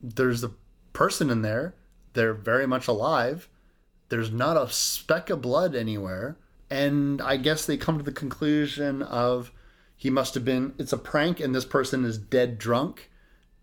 There's a person in there. They're very much alive. There's not a speck of blood anywhere. And i guess they come to the conclusion of he must have been it's a prank and this person is dead drunk.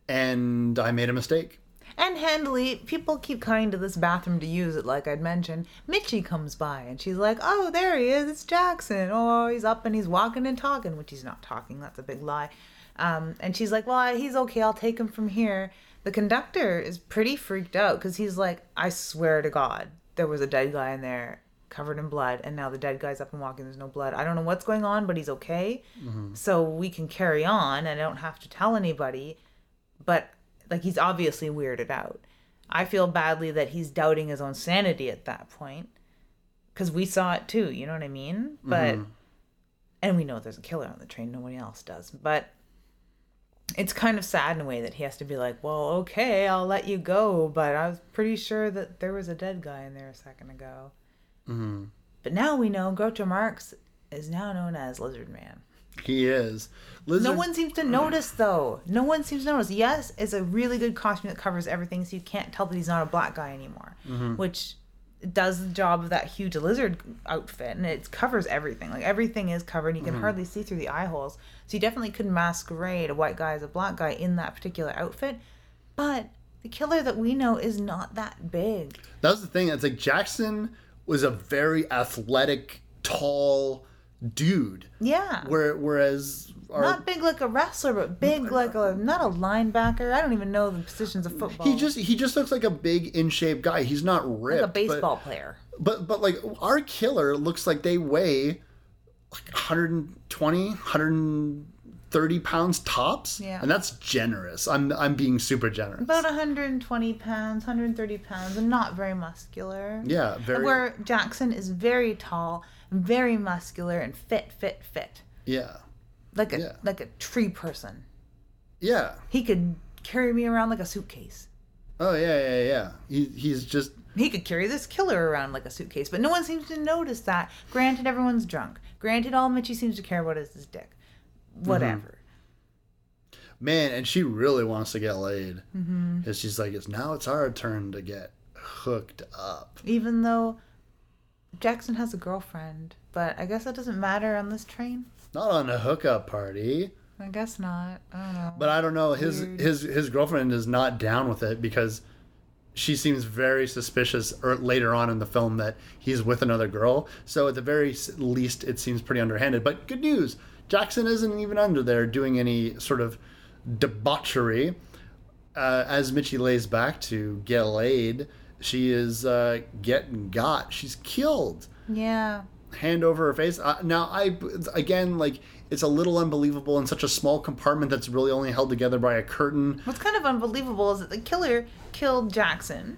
And i made a mistake And handily, people keep coming to this bathroom to use it, like I'd mentioned. Mitchie comes by and she's like, Oh, there he is. It's Jackson. Oh, he's up and he's walking and talking, which he's not talking. That's a big lie. Um, and she's like, Well, he's okay. I'll take him from here. The conductor is pretty freaked out because he's like, I swear to God, there was a dead guy in there covered in blood. And now the dead guy's up and walking. There's no blood. I don't know what's going on, but he's okay. So we can carry on and I don't have to tell anybody but like he's obviously weirded out. I feel badly that he's doubting his own sanity at that point because we saw it too. You know what I mean? But and we know there's a killer on the train. Nobody else does. But it's kind of sad in a way that he has to be like, "Well, okay, I'll let you go," but I was pretty sure that there was a dead guy in there a second ago. Mm-hmm. But now we know Groucho Marx is now known as Lizard Man. He is Lizard, No one seems to notice though. No one seems to notice. Yes, it's a really good costume that covers everything, so you can't tell that he's not a black guy anymore. Mm-hmm. Which does the job of that huge lizard outfit, and it covers everything. Like everything is covered. And you can mm-hmm. hardly see through the eye holes, so you definitely could masquerade a white guy as a black guy in that particular outfit. But the killer that we know is not that big. that was the thing it's like jackson was a very athletic tall dude Yeah. where whereas our, not big like a wrestler, but big like a not a linebacker. I don't even know the positions of football. he just he just looks like a big in shape guy he's not ripped like a baseball but, player. but but like our killer looks like they weigh like 120 130 pounds tops Yeah. and that's generous i'm i'm being super generous About 120 pounds, 130 pounds, and not very muscular. yeah very Where Jackson is very tall, very muscular, and fit, fit, fit, yeah like a Yeah. like a tree person. yeah He could carry me around like a suitcase. oh yeah yeah yeah he, he's just He could carry this killer around like a suitcase, but no one seems to notice that. Granted, everyone's drunk. Granted, all Mitchie seems to care about is his dick. Mm-hmm. Whatever. man and she really wants to get laid mm-hmm. because she's like it's now it's our turn to get hooked up Even though Jackson has a girlfriend, but I guess that doesn't matter on this train. not on a hookup party I guess not. I but i don't know his Weird. his his girlfriend is not down with it because she seems very suspicious or later on in the film that he's with another girl. So at the very least, it seems pretty underhanded. But good news, Jackson isn't even under there doing any sort of debauchery. Uh, as Mitchie lays back to get laid, she is uh, getting got. She's killed Yeah. hand over her face. Uh, now, I again like it's a little unbelievable in such a small compartment that's really only held together by a curtain. What's kind of unbelievable is that the killer killed Jackson,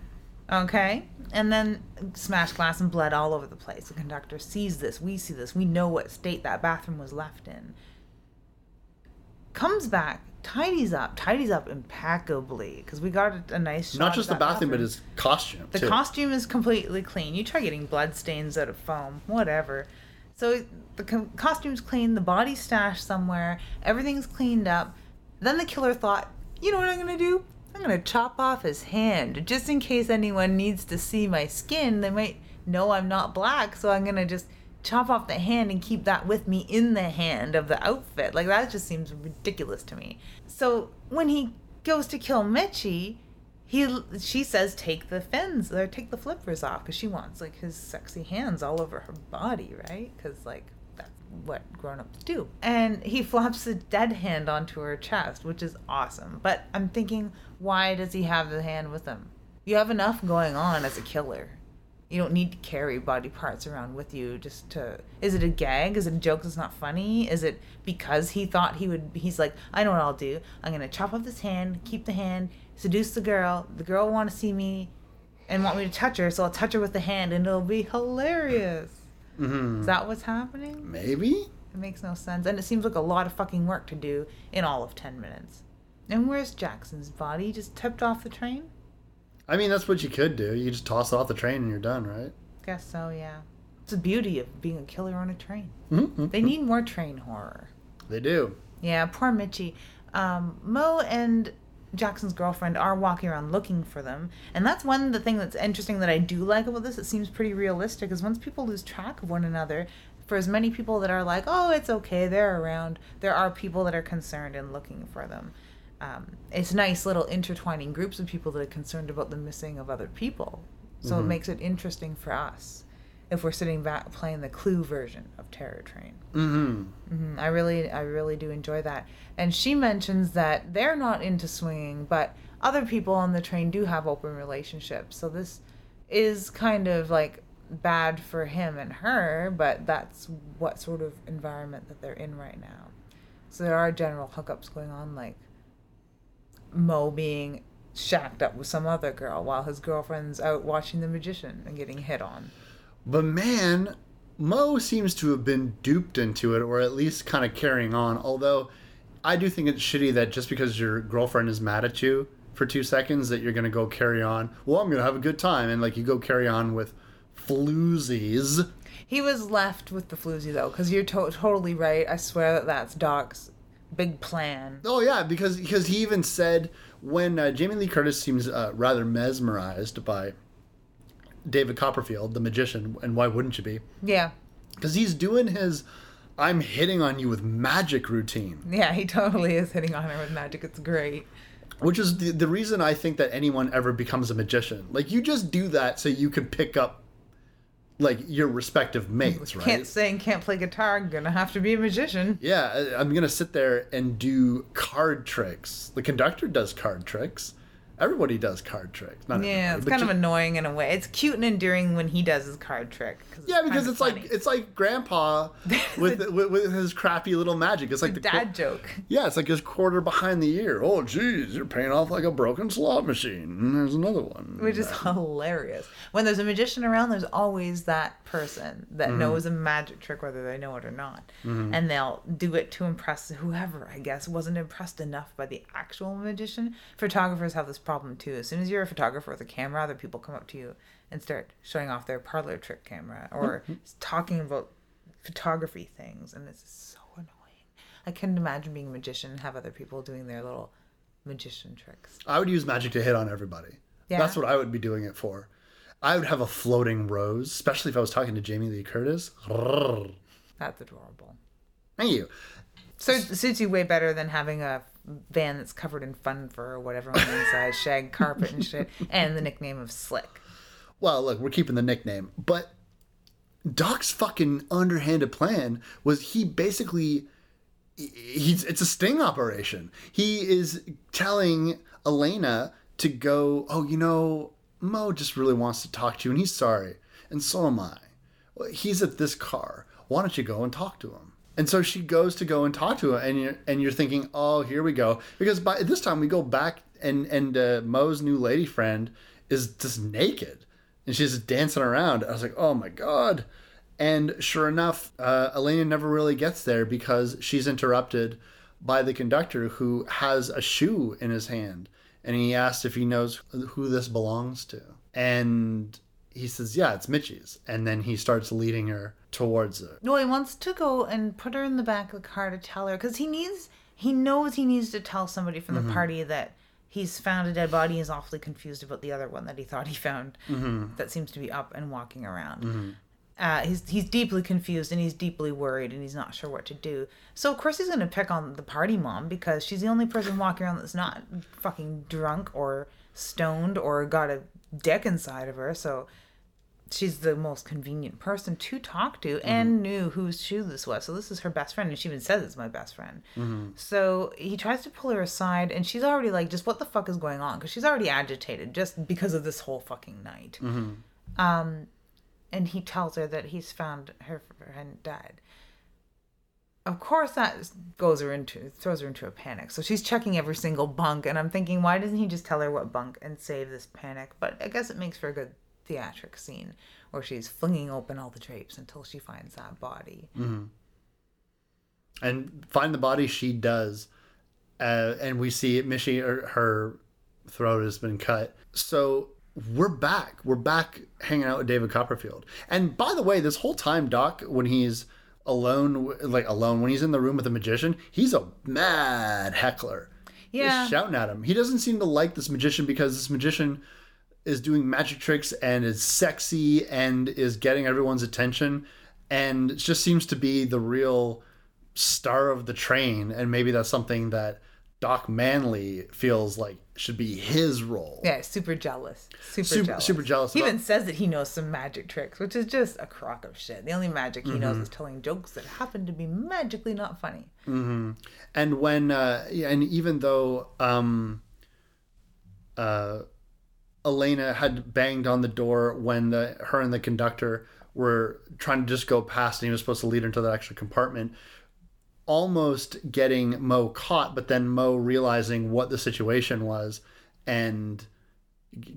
okay? And then smashed glass and blood all over the place. The conductor sees this. We see this. We know what state that bathroom was left in. Comes back, tidies up, tidies up impeccably because we got a, a nice shot. Not just the that bathroom, but his costume. The too. costume is completely clean. You try getting blood stains out of foam, whatever. So the co- costume's clean, the body stashed somewhere, everything's cleaned up. Then the killer thought, you know what I'm gonna do? I'm gonna chop off his hand just in case anyone needs to see my skin. They might know I'm not black, so I'm gonna just chop off the hand and keep that with me in the hand of the outfit. Like that just seems ridiculous to me. So when he goes to kill Mitchie, he she says take the fins or take the flippers off because she wants like his sexy hands all over her body, right? Because like that's what grown-ups do. And he flops the dead hand onto her chest, which is awesome. But I'm thinking, why does he have the hand with him? You have enough going on as a killer. You don't need to carry body parts around with you just to. Is it a gag? Is it a joke that's not funny? Is it because he thought he would? He's like, I know what I'll do. I'm gonna chop off this hand, keep the hand, seduce the girl. The girl will want to see me, and want me to touch her, so I'll touch her with the hand, and it'll be hilarious. Mm-hmm. Is that what's happening? Maybe. It makes no sense, and it seems like a lot of fucking work to do in all of ten minutes. And where's Jackson's body? He just tipped off the train? I mean, that's what you could do. You just toss it off the train and you're done, right? Guess so, yeah. It's the beauty of being a killer on a train. Mm-hmm. They need more train horror. They do. Yeah, poor Mitchie. Um, Mo and Jackson's girlfriend are walking around looking for them, and that's one the thing that's interesting that I do like about this. It seems pretty realistic, is once people lose track of one another, for as many people that are like, "Oh, it's okay, they're around," there are people that are concerned and looking for them. Um, it's nice little intertwining groups of people that are concerned about the missing of other people. So it makes it interesting for us if we're sitting back playing the Clue version of Terror Train. Mm-hmm. Mhm, I really, I really do enjoy that. And she mentions that they're not into swinging, but other people on the train do have open relationships. So this is kind of like bad for him and her, but that's what sort of environment that they're in right now. So there are general hookups going on, like Mo being shacked up with some other girl while his girlfriend's out watching The Magician and getting hit on. But man, Mo seems to have been duped into it, or at least kind of carrying on. Although, I do think it's shitty that just because your girlfriend is mad at you for two seconds, that you're gonna go carry on. Well, I'm gonna have a good time, and like you go carry on with floozies. He was left with the floozy though, because you're to- totally right. I swear that that's Doc's big plan. Oh yeah, because because he even said when uh, Jamie Lee Curtis seems uh, rather mesmerized by David Copperfield, the magician, and why wouldn't you be? Yeah, Because he's doing his "I'm hitting on you with magic" routine. yeah, he totally is hitting on her with magic. It's great. which is the, the reason I think that anyone ever becomes a magician. Like you just do that so you can pick up like your respective mates, right? Can't sing, can't play guitar. Gonna have to be a magician. Yeah, I'm gonna sit there and do card tricks. The conductor does card tricks. Everybody does card tricks. Not Yeah, it's kind of annoying in a way. It's cute and endearing when he does his card trick. yeah, because it's like it's like Grandpa with, with with his crappy little magic. It's like the qu- dad joke. Yeah, it's like his quarter behind the ear. Oh, geez, you're paying off like a broken slot machine. And there's another one. which is hilarious. When there's a magician around, there's always that person that Mm-hmm. knows a magic trick, whether they know it or not, and they'll do it to impress whoever. I guess wasn't impressed enough by the actual magician. Photographers have this problem too. As soon as you're a photographer with a camera, other people come up to you and start showing off their parlor trick camera or Mm-hmm. talking about photography things, and it's so annoying. I couldn't imagine being a magician and have other people doing their little magician tricks. I would use magic to hit on everybody. Yeah. That's what I would be doing it for. I would have a floating rose, especially if I was talking to Jamie Lee Curtis. That's adorable. Thank you. So it suits you way better than having a van that's covered in fun fur or whatever on the inside, shag carpet and shit, and the nickname of Slick. Well, look, we're keeping the nickname, but Doc's fucking underhanded plan was he basically he's it's a sting operation. He is telling Alana to go, "Oh, you know, Mo just really wants to talk to you and he's sorry, and so am I. He's at this car. Why don't you go and talk to him?" And so she goes to go and talk to him, and you're and you're thinking, "Oh, here we go," because by this time we go back and and uh, Mo's new lady friend is just naked and she's dancing around. I was like, "Oh my god." And sure enough, uh, Alana never really gets there because she's interrupted by the conductor who has a shoe in his hand. And he asks if he knows who this belongs to. And he says, Yeah, it's Mitchie's. And then he starts leading her towards her. No, he wants to go and put her in the back of the car to tell her because he needs, he knows he needs to tell somebody from the mm-hmm. party that he's found a dead body. He's awfully confused about the other one that he thought he found mm-hmm. that seems to be up and walking around. Mm-hmm. Uh, he's he's deeply confused and he's deeply worried and he's not sure what to do. So of course he's gonna pick on the party mom because she's the only person walking around that's not fucking drunk or stoned or got a dick inside of her. So she's the most convenient person to talk to mm-hmm. and knew whose shoe this was. So this is her best friend, and she even says it's my best friend. Mm-hmm. So he tries to pull her aside, and she's already like, just what the fuck is going on? Because she's already agitated just because of this whole fucking night. Mm-hmm. Um, and he tells her that he's found her friend died. Of course, that goes her into throws her into a panic. So she's checking every single bunk, and I'm thinking, why doesn't he just tell her what bunk and save this panic? But I guess it makes for a good theatric scene where she's flinging open all the drapes until she finds that body. and find the body she does uh, and we see Mitchie her, her throat has been cut so we're back we're back hanging out with David Copperfield and by the way this whole time Doc when he's alone like alone when he's in the room with the magician he's a mad heckler. Yeah. Just shouting at him. He doesn't seem to like this magician because this magician is doing magic tricks and is sexy and is getting everyone's attention and it just seems to be the real star of the train. And maybe that's something that Doc Manley feels like should be his role. Yeah, super jealous. Super, Super- jealous. super jealous He even says that he knows some magic tricks, which is just a crock of shit. The only magic he Mm-hmm. knows is telling jokes that happen to be magically not funny. And when uh yeah, and even though um uh Alana had banged on the door when the her and the conductor were trying to just go past and he was supposed to lead her into that extra compartment almost getting Mo caught but then Mo realizing what the situation was and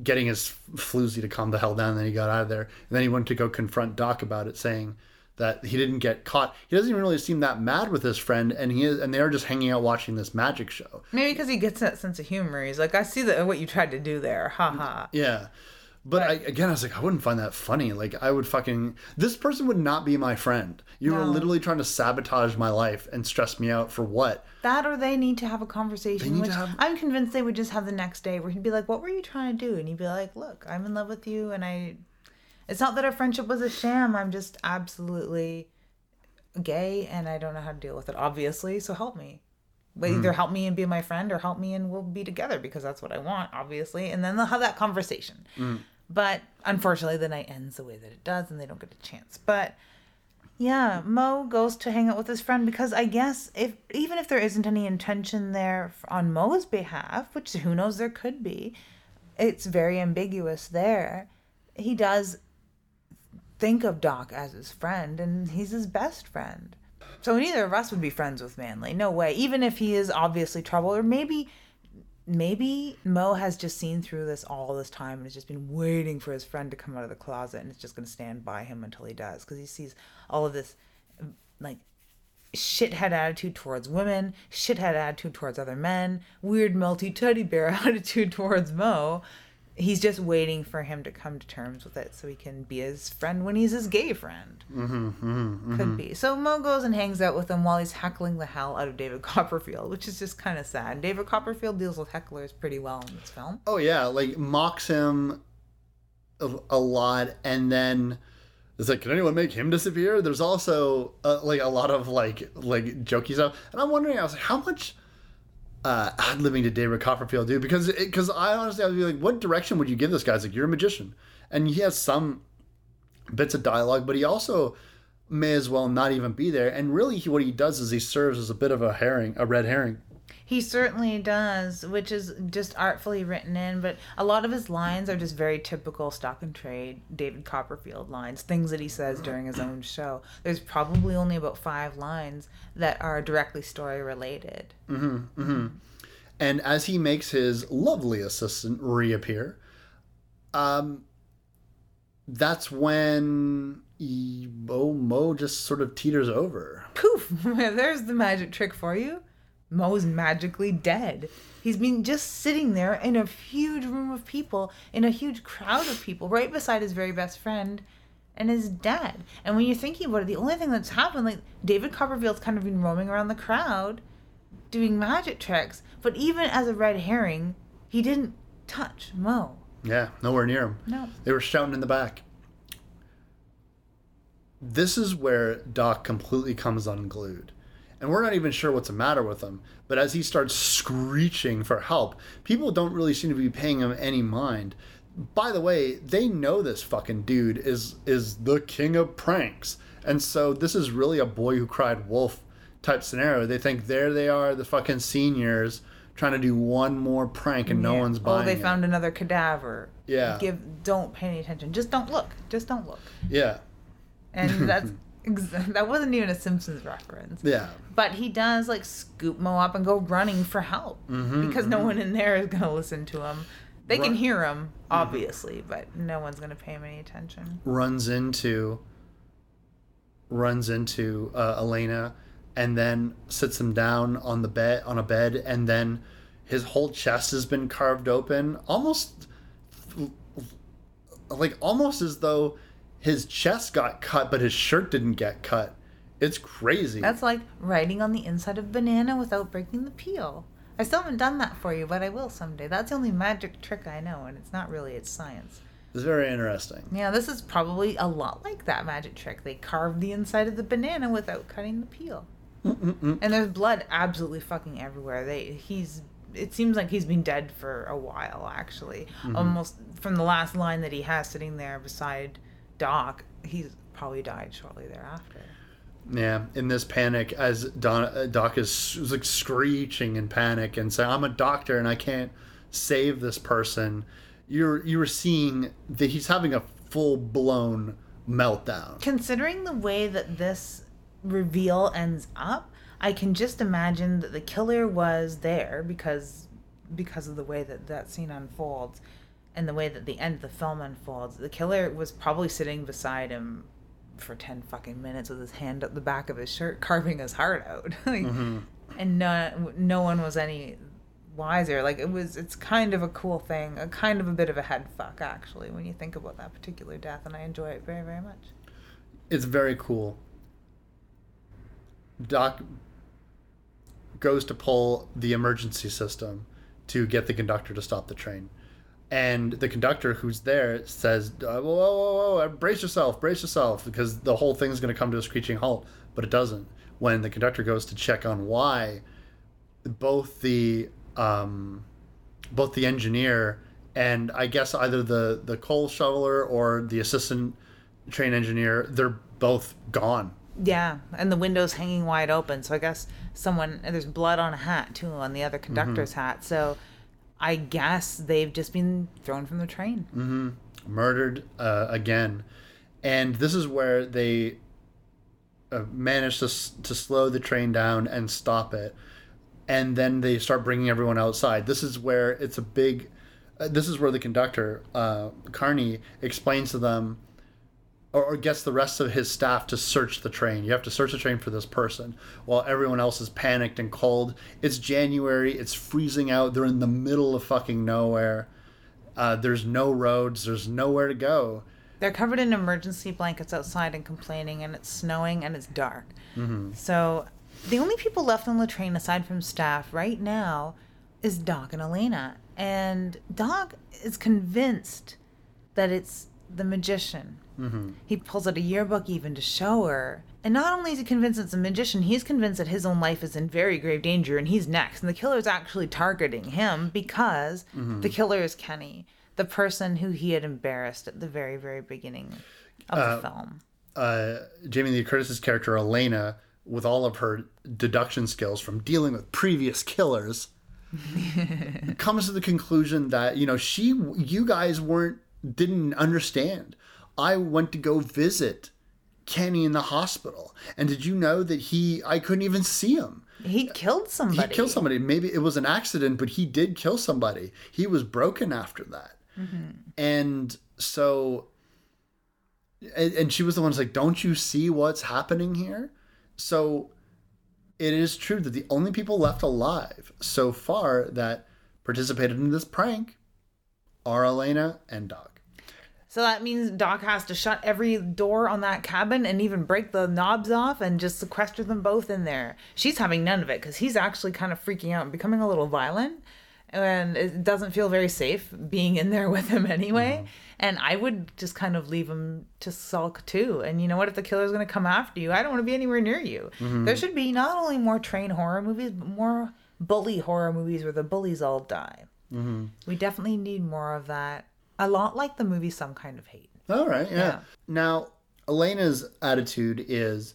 getting his floozy to calm the hell down and then he got out of there and then he went to go confront Doc about it saying that he didn't get caught he doesn't even really seem that mad with his friend and he is and they're just hanging out watching this magic show Maybe because he gets that sense of humor. He's like, I see that what you tried to do there. Ha ha. Yeah. But I, again, I was like, I wouldn't find that funny. Like, I would fucking. This person would not be my friend. You were No. literally trying to sabotage my life and stress me out for what? That or they need to have a conversation, which have- I'm convinced they would just have the next day where he'd be like, What were you trying to do? And he'd be like, Look, I'm in love with you and I it's not that our friendship was a sham, I'm just absolutely gay and I don't know how to deal with it, obviously, so help me. But hmm. either help me and be my friend or help me and we'll be together because that's what I want, obviously. And then they'll have that conversation. Hmm. But unfortunately the night ends the way that it does and they don't get a chance. But yeah, Mo goes to hang out with his friend because I guess if even if there isn't any intention there on Mo's behalf, which who knows there could be, it's very ambiguous there. He does think of Doc as his friend and he's his best friend. So neither of us would be friends with Manley. No way. Even if he is obviously trouble or maybe maybe Mo has just seen through this all this time and has just been waiting for his friend to come out of the closet and is just going to stand by him until he does because he sees all of this like shithead attitude towards women, shithead attitude towards other men, weird melty teddy bear attitude towards Mo. He's just waiting for him to come to terms with it so he can be his friend when he's his gay friend. Mm-hmm, Could be. So Mo goes and hangs out with him while he's heckling the hell out of David Copperfield, which is just kind of sad. David Copperfield deals with hecklers pretty well in this film. Oh, yeah. Like, mocks him a, a lot. And then it's like, can anyone make him disappear? There's also, uh, like, a lot of, like, like jokey stuff. And I'm wondering, I was like, how much. Uh, ad living to David Copperfield, dude, because because I honestly I would be like, what direction would you give this guy? It's like you're a magician, and he has some bits of dialogue, but he also may as well not even be there. And really, he, what he does is he serves as a bit of a herring, a red herring. He certainly does, which is just artfully written in, but a lot of his lines are just very typical stock and trade David Copperfield lines, things that he says during his own show. There's probably only about five lines that are directly story related. Mm-hmm. And as he makes his lovely assistant reappear, um, that's when he, oh, Mo just sort of teeters over. Poof! There's the magic trick for you. Mo's magically dead. He's been just sitting there in a huge room of people, in a huge crowd of people, right beside his very best friend and his dad. And when you're thinking about it, the only thing that's happened, like David Copperfield's kind of been roaming around the crowd doing magic tricks, but even as a red herring, he didn't touch Mo. Yeah, nowhere near him. No. They were shouting in the back. This is where Doc completely comes unglued. And we're not even sure what's the matter with him. But as he starts screeching for help, people don't really seem to be paying him any mind. By the way, they know this fucking dude is is the king of pranks. And so this is really a boy who cried wolf type scenario. They think there they are, the fucking seniors, trying to do one more prank and no Yeah. one's Oh, buying they it. found another cadaver. Yeah. Give don't pay any attention. Just don't look. Just don't look. Yeah. And that's that wasn't even a Simpsons reference. Yeah. But he does like scoop Mo up and go running for help mm-hmm, because no mm-hmm. one in there is gonna listen to him. They can hear him, mm-hmm. obviously, but no one's gonna pay him any attention. runs into runs into uh, Alana and then sits him down on the bed on a bed and then his whole chest has been carved open almost like almost as though his chest got cut but his shirt didn't get cut it's crazy That's like writing on the inside of a banana without breaking the peel. I still haven't done that for you, but I will someday. That's the only magic trick I know, and it's not really, it's science. it's very interesting Yeah, this is probably a lot like that magic trick. They carved the inside of the banana without cutting the peel. Mm-mm-mm. And there's blood absolutely fucking everywhere. They he's it seems like he's been dead for a while actually. Mm-hmm. Almost from the last line that he has sitting there beside Doc, he's probably died shortly thereafter. Yeah, in this panic, as Don, uh, Doc is, is like screeching in panic and saying, "I'm a doctor and I can't save this person." You're you were seeing that he's having a full blown meltdown. Considering the way that this reveal ends up, I can just imagine that the killer was there because because of the way that that scene unfolds and the way that the end of the film unfolds. The killer was probably sitting beside him for 10 fucking minutes with his hand up the back of his shirt carving his heart out. like, mm-hmm. And no no one was any wiser. Like it was it's kind of a cool thing, a kind of a bit of a head fuck actually when you think about that particular death and I enjoy it very very much. It's very cool. Doc goes to pull the emergency system to get the conductor to stop the train. And the conductor who's there says, uh, whoa, whoa, whoa, whoa, brace yourself, brace yourself, because the whole thing's going to come to a screeching halt. But it doesn't. When the conductor goes to check on why, both the um, both the engineer and I guess either the the coal shoveler or the assistant train engineer, they're both gone. Yeah, and the window's hanging wide open. So I guess someone there's blood on a hat too on the other conductor's hat. So I guess they've just been thrown from the train. Mhm. Murdered uh, again, and this is where they uh, manage to to slow the train down and stop it, and then they start bringing everyone outside. This is where it's a big. Uh, this is where the conductor uh, Carney explains to them. Or, or gets the rest of his staff to search the train. You have to search the train for this person while everyone else is panicked and cold. It's January. It's freezing out. They're in the middle of fucking nowhere. Uh, there's no roads. There's nowhere to go. They're covered in emergency blankets outside and complaining, and it's snowing and it's dark. So the only people left on the train aside from staff right now is Doc and Alana. And Doc is convinced that it's the magician. Mm-hmm. He pulls out a yearbook even to show her. And not only is he convinced it's a magician, he's convinced that his own life is in very grave danger and he's next. And the killer is actually targeting him because Mm-hmm. the killer is Kenny, the person who he had embarrassed at the very, very beginning of the film. uh, Jamie Lee Curtis's character Alana, with all of her deduction skills from dealing with previous killers, comes to the conclusion that you know she, you guys weren't didn't understand. I went to go visit Kenny in the hospital, and did you know that he? I couldn't even see him. He killed somebody. He killed somebody. Maybe it was an accident, but he did kill somebody. He was broken after that. Mm-hmm. And so, and, and she was the one who's like, Don't you see what's happening here? So it is true that the only people left alive so far that participated in this prank are Alana and Doc. So that means Doc has to shut every door on that cabin and even break the knobs off and just sequester them both in there. She's having none of it because he's actually kind of freaking out and becoming a little violent. And it doesn't feel very safe being in there with him anyway. Mm-hmm. And I would just kind of leave him to sulk too. And you know what? If the killer's going to come after you, I don't want to be anywhere near you. Mm-hmm. There should be not only more train horror movies, but more bully horror movies where the bullies all die. Mm-hmm. We definitely need more of that. A lot like the movie Some Kind of Hate. All right, yeah. Yeah. Now, Alana's attitude is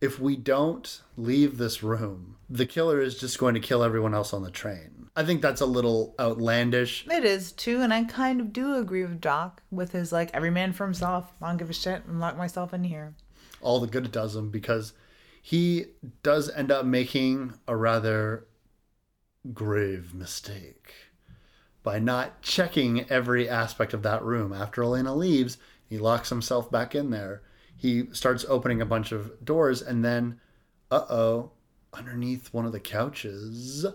if we don't leave this room, the killer is just going to kill everyone else on the train. I think that's a little outlandish. It is too, and I kind of do agree with Doc with his like every man for himself. I don't give a shit. I'm lock myself in here. All the good it does him because he does end up making a rather grave mistake by not checking every aspect of that room. After Alana leaves, he locks himself back in there. He starts opening a bunch of doors, and then, uh oh, underneath one of the couches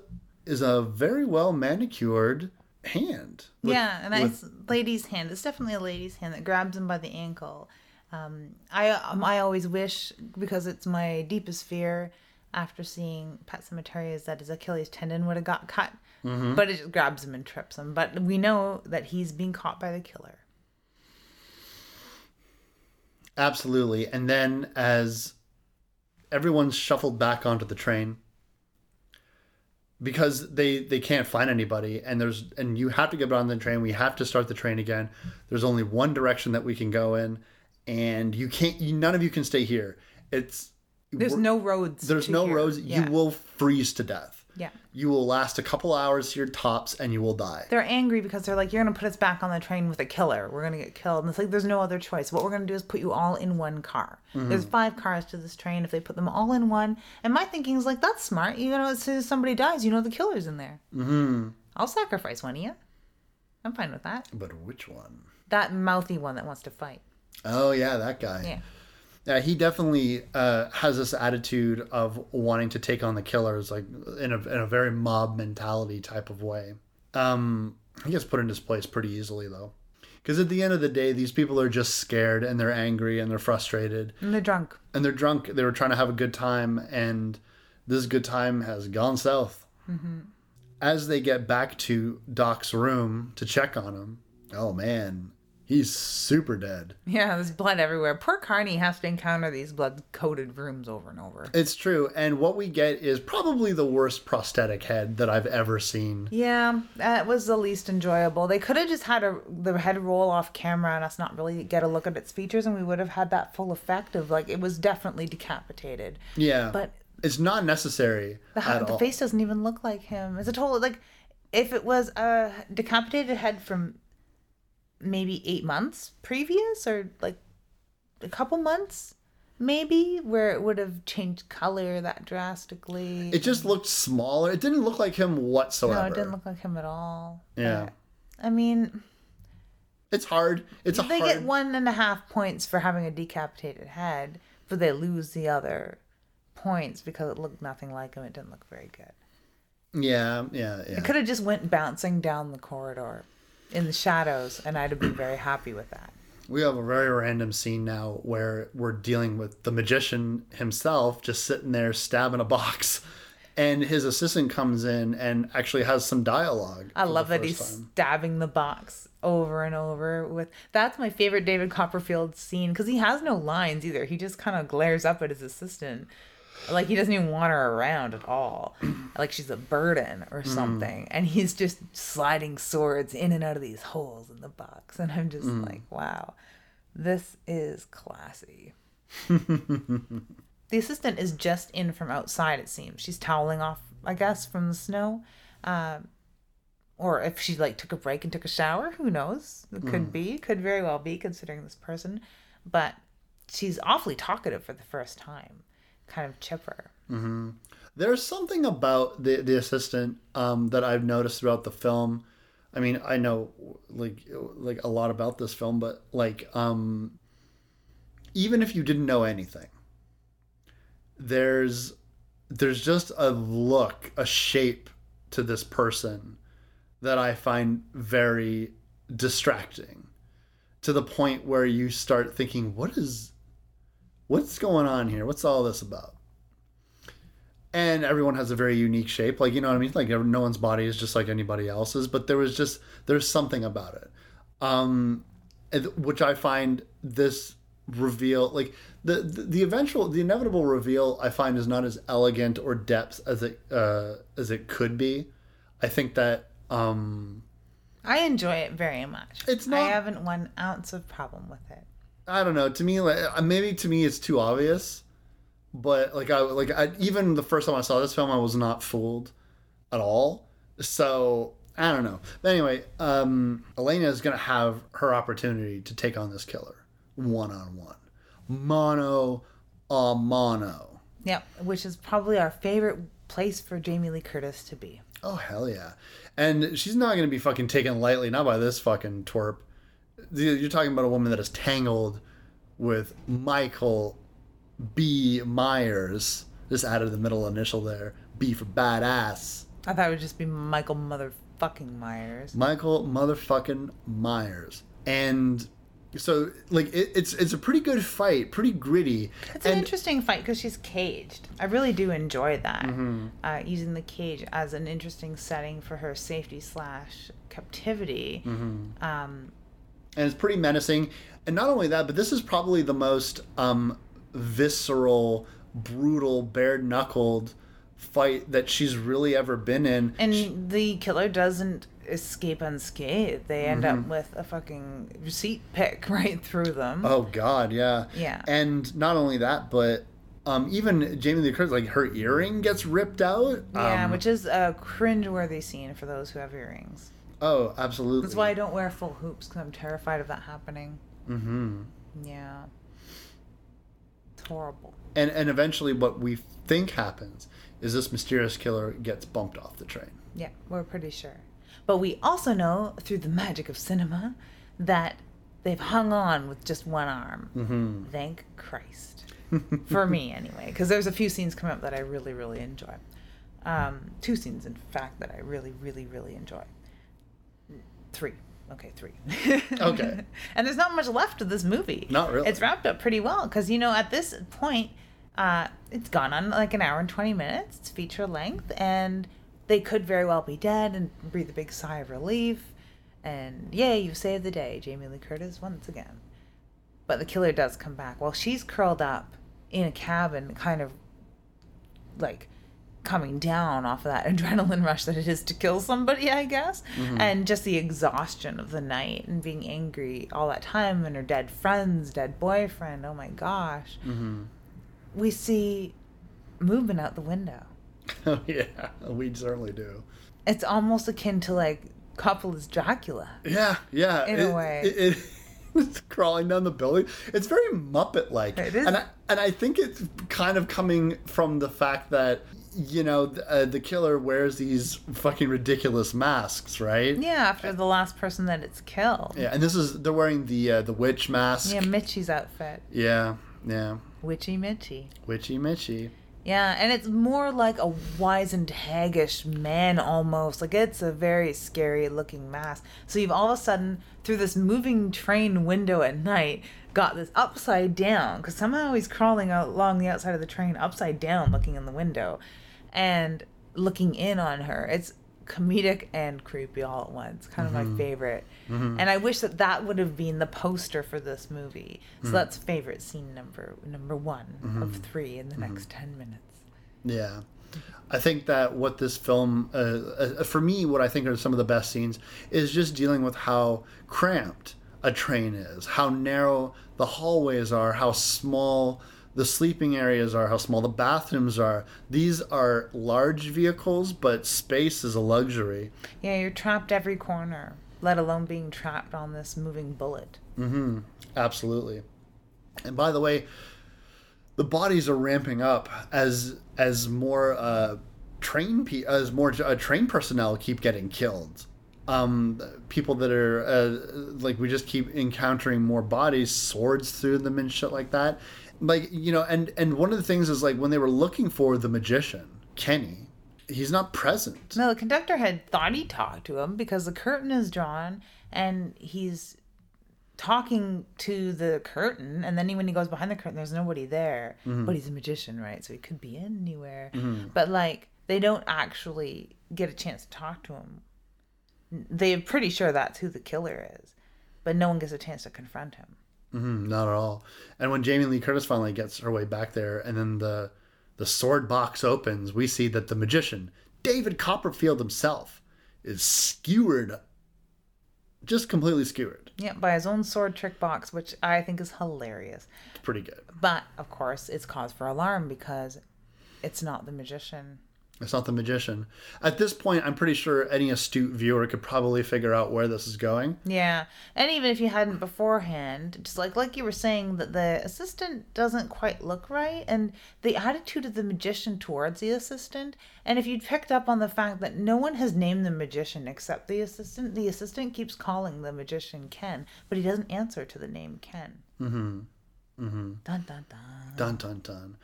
is a very well manicured hand. with- yeah, a with- nice lady's hand. It's definitely a lady's hand that grabs him by the ankle. Um, I um, I always wish because it's my deepest fear after seeing Pet Sematary is that his Achilles tendon would have got cut, mm-hmm. but it just grabs him and trips him. But we know that he's being caught by the killer. Absolutely. And then as everyone's shuffled back onto the train because they they can't find anybody and there's and you have to get on the train, we have to start the train again. There's only one direction that we can go in and you can't you, none of you can stay here. It's There's no roads. there's to no here. roads. Yeah. You will freeze to death. Yeah. You will last a couple hours here tops and you will die. They're angry because they're like, you're gonna put us back on the train with a killer. We're gonna get killed. And it's like there's no other choice. What we're gonna do is put you all in one car. There's five cars to this train. If they put them all in one, and my thinking is like, that's smart. You know, as soon as somebody dies, you know the killer's in there. Mm-hmm. I'll sacrifice one of you. I'm fine with that. But which one? That mouthy one that wants to fight. Oh yeah, that guy. Yeah. Yeah, he definitely uh, has this attitude of wanting to take on the killers, like in a in a very mob mentality type of way. Um, he gets put in his place pretty easily though, because at the end of the day, these people are just scared and they're angry and they're frustrated And they're drunk. and they're drunk. They were trying to have a good time, and this good time has gone south. As they get back to Doc's room to check on him, oh man, he's super dead. Yeah, there's blood everywhere. Poor Carney has to encounter these blood coated rooms over and over. It's true. And what we get is probably the worst prosthetic head that I've ever seen. Yeah, that was the least enjoyable. They could have just had a, the head roll off camera and us not really get a look at its features, and we would have had that full effect of like it was definitely decapitated. Yeah. But it's not necessary the, the face doesn't even look like him. It's a total like if it was a decapitated head from maybe eight months previous or like a couple months maybe where it would have changed color that drastically It just looked smaller. It didn't look like him whatsoever. no it didn't look like him at all Yeah. i mean It's hard. It's a they hard. get one and a half points for having a decapitated head but they lose the other points because it looked nothing like him it didn't look very good Yeah, yeah, yeah. It could have just went bouncing down the corridor in the shadows, and I'd have been very happy with that. We have a very random scene now where we're dealing with the magician himself just sitting there stabbing a box. and his assistant comes in and actually has some dialogue. I love that he's time. stabbing the box over and over with that's my favorite David Copperfield scene because he has no lines either. He just kind of glares up at his assistant. Like he doesn't even want her around at all. like she's a burden or mm. something. And he's just sliding swords in and out of these holes in the box. And I'm just mm. like, wow, this is classy. the assistant is just in from outside, it seems. She's toweling off, I guess, from the snow. Um, or if she like took a break and took a shower, who knows? It could mm. be, could very well be, considering this person. But she's awfully talkative for the first time, kind of chipper. There's something about the the assistant um, that I've noticed throughout the film. I mean, I know like like a lot about this film, but like um, even if you didn't know anything, there's there's just a look, a shape to this person that I find very distracting to the point where you start thinking, what is what's going on here? What's all this about? and everyone has a very unique shape like you know what i mean like no one's body is just like anybody else's but there was just there's something about it um which i find this reveal like the, the the eventual the inevitable reveal i find is not as elegant or depth as it uh as it could be i think that um I enjoy it very much. It's not, I haven't one ounce of problem with it. I don't know. To me, like uh, maybe to me it's too obvious, but like I like I, even the first time I saw this film, I was not fooled at all. So I don't know. But anyway, um, Alana is gonna have her opportunity to take on this killer one on one, mono a mono. Yep, which is probably our favorite place for Jamie Lee Curtis to be. Oh hell yeah! And she's not gonna be fucking taken lightly, not by this fucking twerp. You're talking about a woman that is tangled with Michael B. Myers. Just added the middle initial there. B for badass. I thought it would just be Michael motherfucking Myers. Michael motherfucking Myers. And so like it, it's it's a pretty good fight, pretty gritty. It's an and interesting fight because she's caged. I really do enjoy that. Mm-hmm. Uh, using the cage as an interesting setting for her safety slash captivity. Mm-hmm. Um, and it's pretty menacing. And not only that, but this is probably the most um, visceral, brutal, bare knuckled fight that she's really ever been in. and the killer doesn't escape unscathed. They end Mm-hmm. up with a fucking receipt pick right through them. Oh God, yeah. Yeah. And not only that, but um, even Jamie Lee Curtis, like her earring gets ripped out. yeah, Um, which is a cringe-worthy scene for those who have earrings. Oh, absolutely. That's why I don't wear full hoops because I'm terrified of that happening. Mm-hmm. Yeah. It's horrible. And and eventually, what we think happens is this mysterious killer gets bumped off the train. Yeah, we're pretty sure. But we also know through the magic of cinema that they've hung on with just one arm. Mm-hmm. Thank Christ. For me, anyway, because there's a few scenes come up that I really, really enjoy. Um, two scenes, in fact, that I really, really, really enjoy. Three. Okay, three. Okay. and there's not much left of this movie. Not really. It's wrapped up pretty well because, you know, at this point, uh, it's gone on like an hour and 20 minutes. It's feature length, and they could very well be dead and breathe a big sigh of relief. And yay, you saved the day, Jamie Lee Curtis, once again. But the killer does come back. While she's curled up in a cabin, kind of like coming down off of that adrenaline rush that it is to kill somebody, I guess. Mm-hmm. And just the exhaustion of the night and being angry all that time and her dead friends, dead boyfriend. Oh my gosh. Mm-hmm. We see movement out the window. Oh yeah, we certainly do. It's almost akin to like Coppola's Dracula. Yeah, yeah. In a way. it, it, it's crawling down the building. It's very Muppet like, It is. and I, and I think it's kind of coming from the fact that you know the, uh, the killer wears these fucking ridiculous masks, right? Yeah, after the last person that it's killed. Yeah, and this is they're wearing the uh, the witch mask. Yeah, Mitchie's outfit. yeah, yeah. Witchy Mitchie. Witchy Mitchy. Yeah, and it's more like a wizened, haggish man almost. Like it's a very scary looking mask. So you've all of a sudden, through this moving train window at night, got this upside down because somehow he's crawling along the outside of the train upside down, looking in the window. And looking in on her. It's comedic and creepy all at once. Kind of Mm-hmm. my favorite. And I wish that that would have been the poster for this movie. So Mm. that's favorite scene number number one Mm-hmm. of three in the next ten minutes. Yeah. I think that what this film, uh, uh, for me, what I think are some of the best scenes is just dealing with how cramped a train is, how narrow the hallways are, how small the sleeping areas are, how small the bathrooms are. These are large vehicles, but space is a luxury. Yeah, you're trapped every corner, let alone being trapped on this moving bullet. Mm-hmm. Absolutely. And by the way, the bodies are ramping up as as more uh, train pe- as more uh, train personnel keep getting killed. Um, people that are uh, like we just keep encountering more bodies, swords through them and shit like that. Like you know, and and one of the things is like when they were looking for the magician Kenny, he's not present. No, the conductor had thought he talked to him because the curtain is drawn and he's talking to the curtain. And then when he goes behind the curtain there's nobody there. Mm-hmm. But he's a magician right? So he could be anywhere. Mm-hmm. But like they don't actually get a chance to talk to him. They're pretty sure that's who the killer is. But no one gets a chance to confront him Mm, not at all. And when Jamie Lee Curtis finally gets her way back there, and then the the sword box opens, we see that the magician David Copperfield himself is skewered, just completely skewered. yeah by his own sword trick box which i think is hilarious It's pretty good. but of course it's cause for alarm because it's not the magician It's not the magician. At this point, I'm pretty sure any astute viewer could probably figure out where this is going. Yeah, and even if you hadn't beforehand, just like like you were saying that the assistant doesn't quite look right, and the attitude of the magician towards the assistant, and if you'd picked up on the fact that no one has named the magician except the assistant, the assistant keeps calling the magician Ken, but he doesn't answer to the name Ken. Mm-hmm. Mm-hmm. Dun dun dun. Dun dun dun.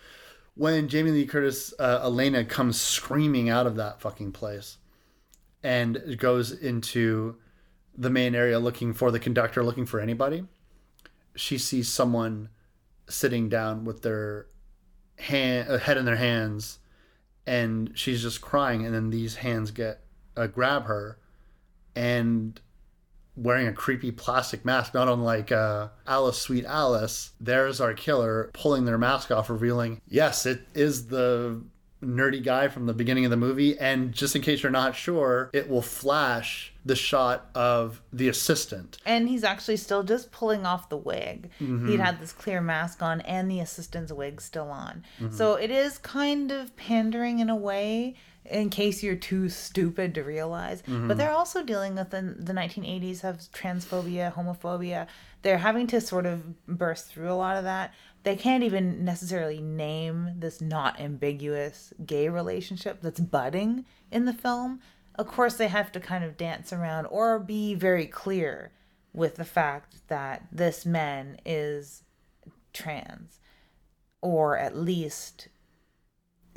When Jamie Lee Curtis, uh, Alana comes screaming out of that fucking place and goes into the main area looking for the conductor, looking for anybody, she sees someone sitting down with their hand, uh, head in their hands, and she's just crying. And then these hands get uh, grab her, and wearing a creepy plastic mask, not unlike uh, Alice, Sweet Alice. There's our killer pulling their mask off, revealing, yes, it is the nerdy guy from the beginning of the movie. And just in case you're not sure, it will flash the shot of the assistant. And he's actually still just pulling off the wig. He'd had this clear mask on and the assistant's wig still on. So it is kind of pandering in a way in case you're too stupid to realize. But mm-hmm. they're also dealing with in the 1980s of transphobia, homophobia. They're having to sort of burst through a lot of that. They can't even necessarily name this not ambiguous gay relationship that's budding in the film of course they have to kind of dance around or be very clear with the fact that this man is trans or at least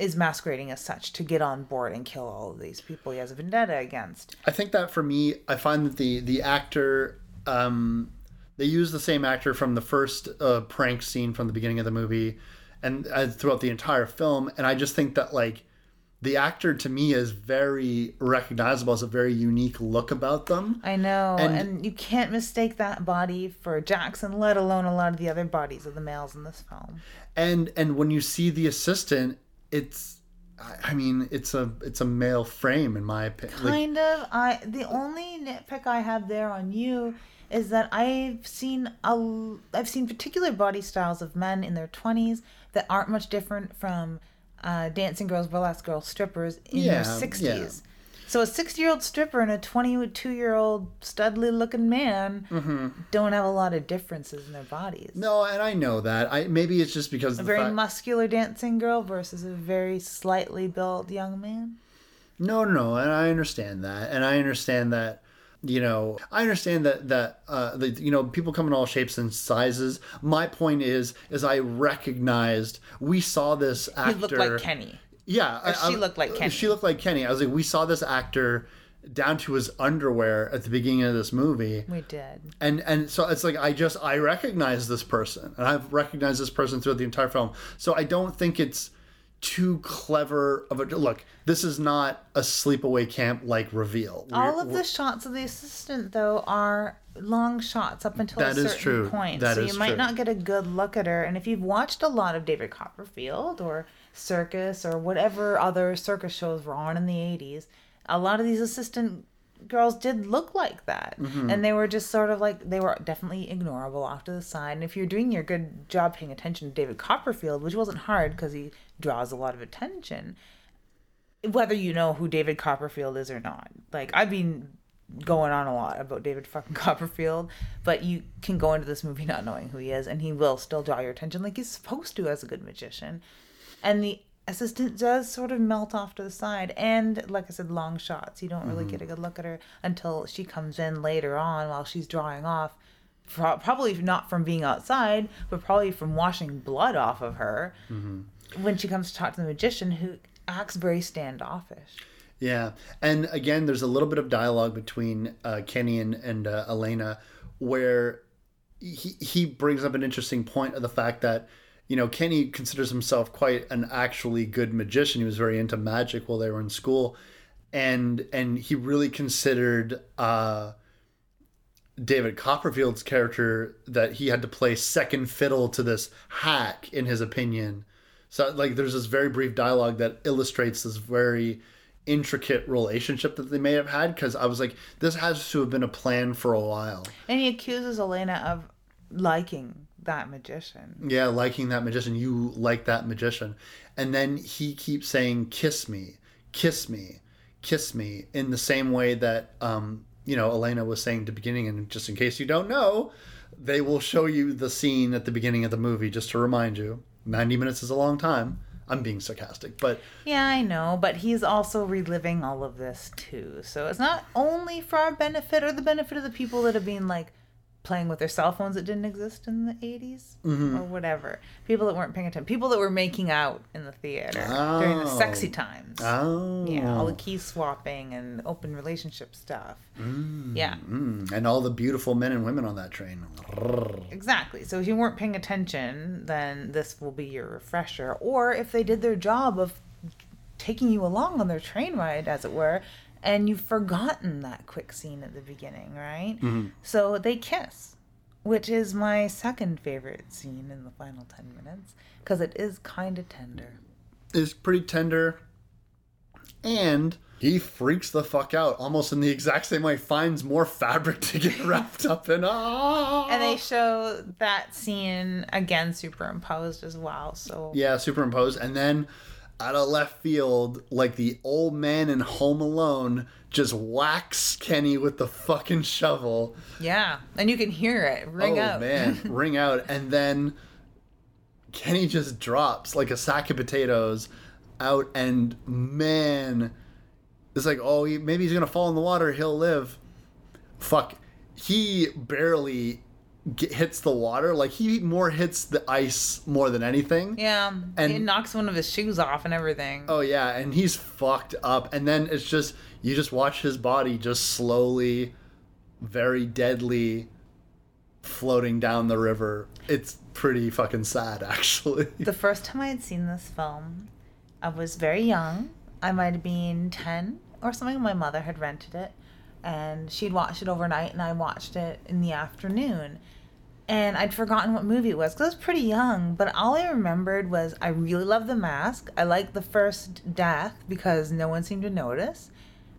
is masquerading as such to get on board and kill all of these people he has a vendetta against I think that for me, I find that the the actor, um, they use the same actor from the first uh, prank scene from the beginning of the movie, and uh, throughout the entire film, and I just think that like the actor to me is very recognizable, has a very unique look about them. i know And- and, you can't mistake that body for jackson let alone a lot of the other bodies of the males in this film and and when you see the assistant, it's. I- mean, it's a it's a male frame in my opinion. Like, kind of i the only nitpick i have there on you is that i've seen a i've seen particular body styles of men in their 20s that aren't much different from uh, dancing girls burlesque girls strippers in Yeah, their 60s yeah. So a 60 year old stripper and a 22 year old studly looking man don't have a lot of differences in their bodies no, and I know that. I maybe it's just because a of the very fact- muscular dancing girl versus a very slightly built young man No, no, no, and I understand that, and I understand that. You know, I understand that that uh, the, you know people come in all shapes and sizes. My point is, is I recognized we saw this actor he looked like kenny Yeah, I- she I- looked like Kenny. She looked like Kenny. I was like, we saw this actor down to his underwear at the beginning of this movie we did and and so it's like I just I recognize this person and I've recognized this person throughout the entire film. So I don't think it's too clever of a look. This is not a sleepaway camp like reveal. All We're- of the shots of the assistant, though, are long shots up until That a is certain true. point. That so you might true. not get a good look at her. And if you've watched a lot of David Copperfield or Circus or whatever other circus shows were on in the 80s, a lot of these assistant girls did look like that. Mm-hmm. And they were just sort of like, they were definitely ignorable off to the side. And if you're doing your good job paying attention to David Copperfield, which wasn't hard because he draws a lot of attention, whether you know who David Copperfield is or not. Like I've been going on a lot about David fucking Copperfield, but you can go into this movie not knowing who he is and he will still draw your attention like he's supposed to as a good magician. And the assistant does sort of melt off to the side. And like I said long shots. You don't really get a good look at her until she comes in later on while she's drawing off. Pro- probably not from being outside, but probably from washing blood off of her when she comes to talk to the magician who acts very standoffish. Yeah, and again, there's a little bit of dialogue between uh, Kenny and, and uh, Alana where he he brings up an interesting point of the fact that you know Kenny considers himself quite an actually good magician. He was very into magic while they were in school, and and he really considered. Uh, David Copperfield's character that he had to play second fiddle to this hack, in his opinion. So, like, there's this very brief dialogue that illustrates this very intricate relationship that they may have had. Because I was like, this has to have been a plan for a while. And he accuses Alana of liking that magician. Yeah, liking that magician. You like that magician. And then he keeps saying, kiss me, kiss me, kiss me, in the same way that, um, you know, Alana was saying at the beginning. And just in case you don't know, they will show you the scene at the beginning of the movie just to remind you. 90 minutes is a long time. I'm being sarcastic, but Yeah, I know, but he's also reliving all of this too. So it's not only for our benefit or the benefit of the people that have been like playing with their cell phones that didn't exist in the 80s Mm-hmm. or whatever. People that weren't paying attention. People that were making out in the theater during the Oh. sexy times. oh, Yeah, all the key swapping and open relationship stuff. Yeah, Mm, and all the beautiful men and women on that train. exactly. So if you weren't paying attention, then this will be your refresher. Or if they did their job of taking you along on their train ride, as it were, and you've forgotten that quick scene at the beginning, right? So they kiss, which is my second favorite scene in the final 10 minutes because it is kind of tender. is pretty tender and he freaks the fuck out almost in the exact same way finds more fabric to get wrapped up in ah! And they show that scene again superimposed as well. So yeah superimposed and then out of left field like the old man in home alone just whacks kenny with the fucking shovel. Yeah, and you can hear it. Ring oh out. man ring out. And then kenny just drops like a sack of potatoes out and man it's like oh he, maybe he's gonna fall in the water. He'll live. Fuck. He barely get, hits the water like he more hits the ice more than anything Yeah, And- he knocks one of his shoes off and everything. oh yeah and he's fucked up and then it's just you just watch his body just slowly very deadly floating down the river it's pretty fucking sad actually The first time I had seen this film, I was very young. I might have been 10 or something. My mother had rented it and she'd watched it overnight and I watched it in the afternoon. And I'd forgotten what movie it was because I was pretty young. But all I remembered was I really loved The Mask. I liked the first death because no one seemed to notice.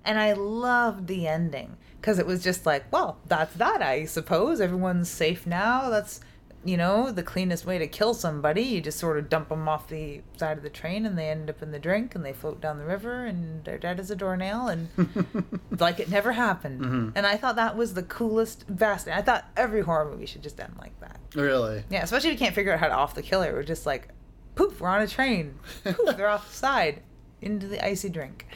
And I loved the ending because it was just like, well, that's that, I suppose. Everyone's safe now. That's, you know, the cleanest way to kill somebody. You just sort of dump them off the side of the train and they end up in the drink and they float down the river and they're dead as a doornail and like it never happened. Mm-hmm. And I thought that was the coolest, best. I thought every horror movie should just end like that. really Yeah, especially if you can't figure out how to off the killer. We're just like, poof, we're on a train. Poof, they're off the side into the icy drink.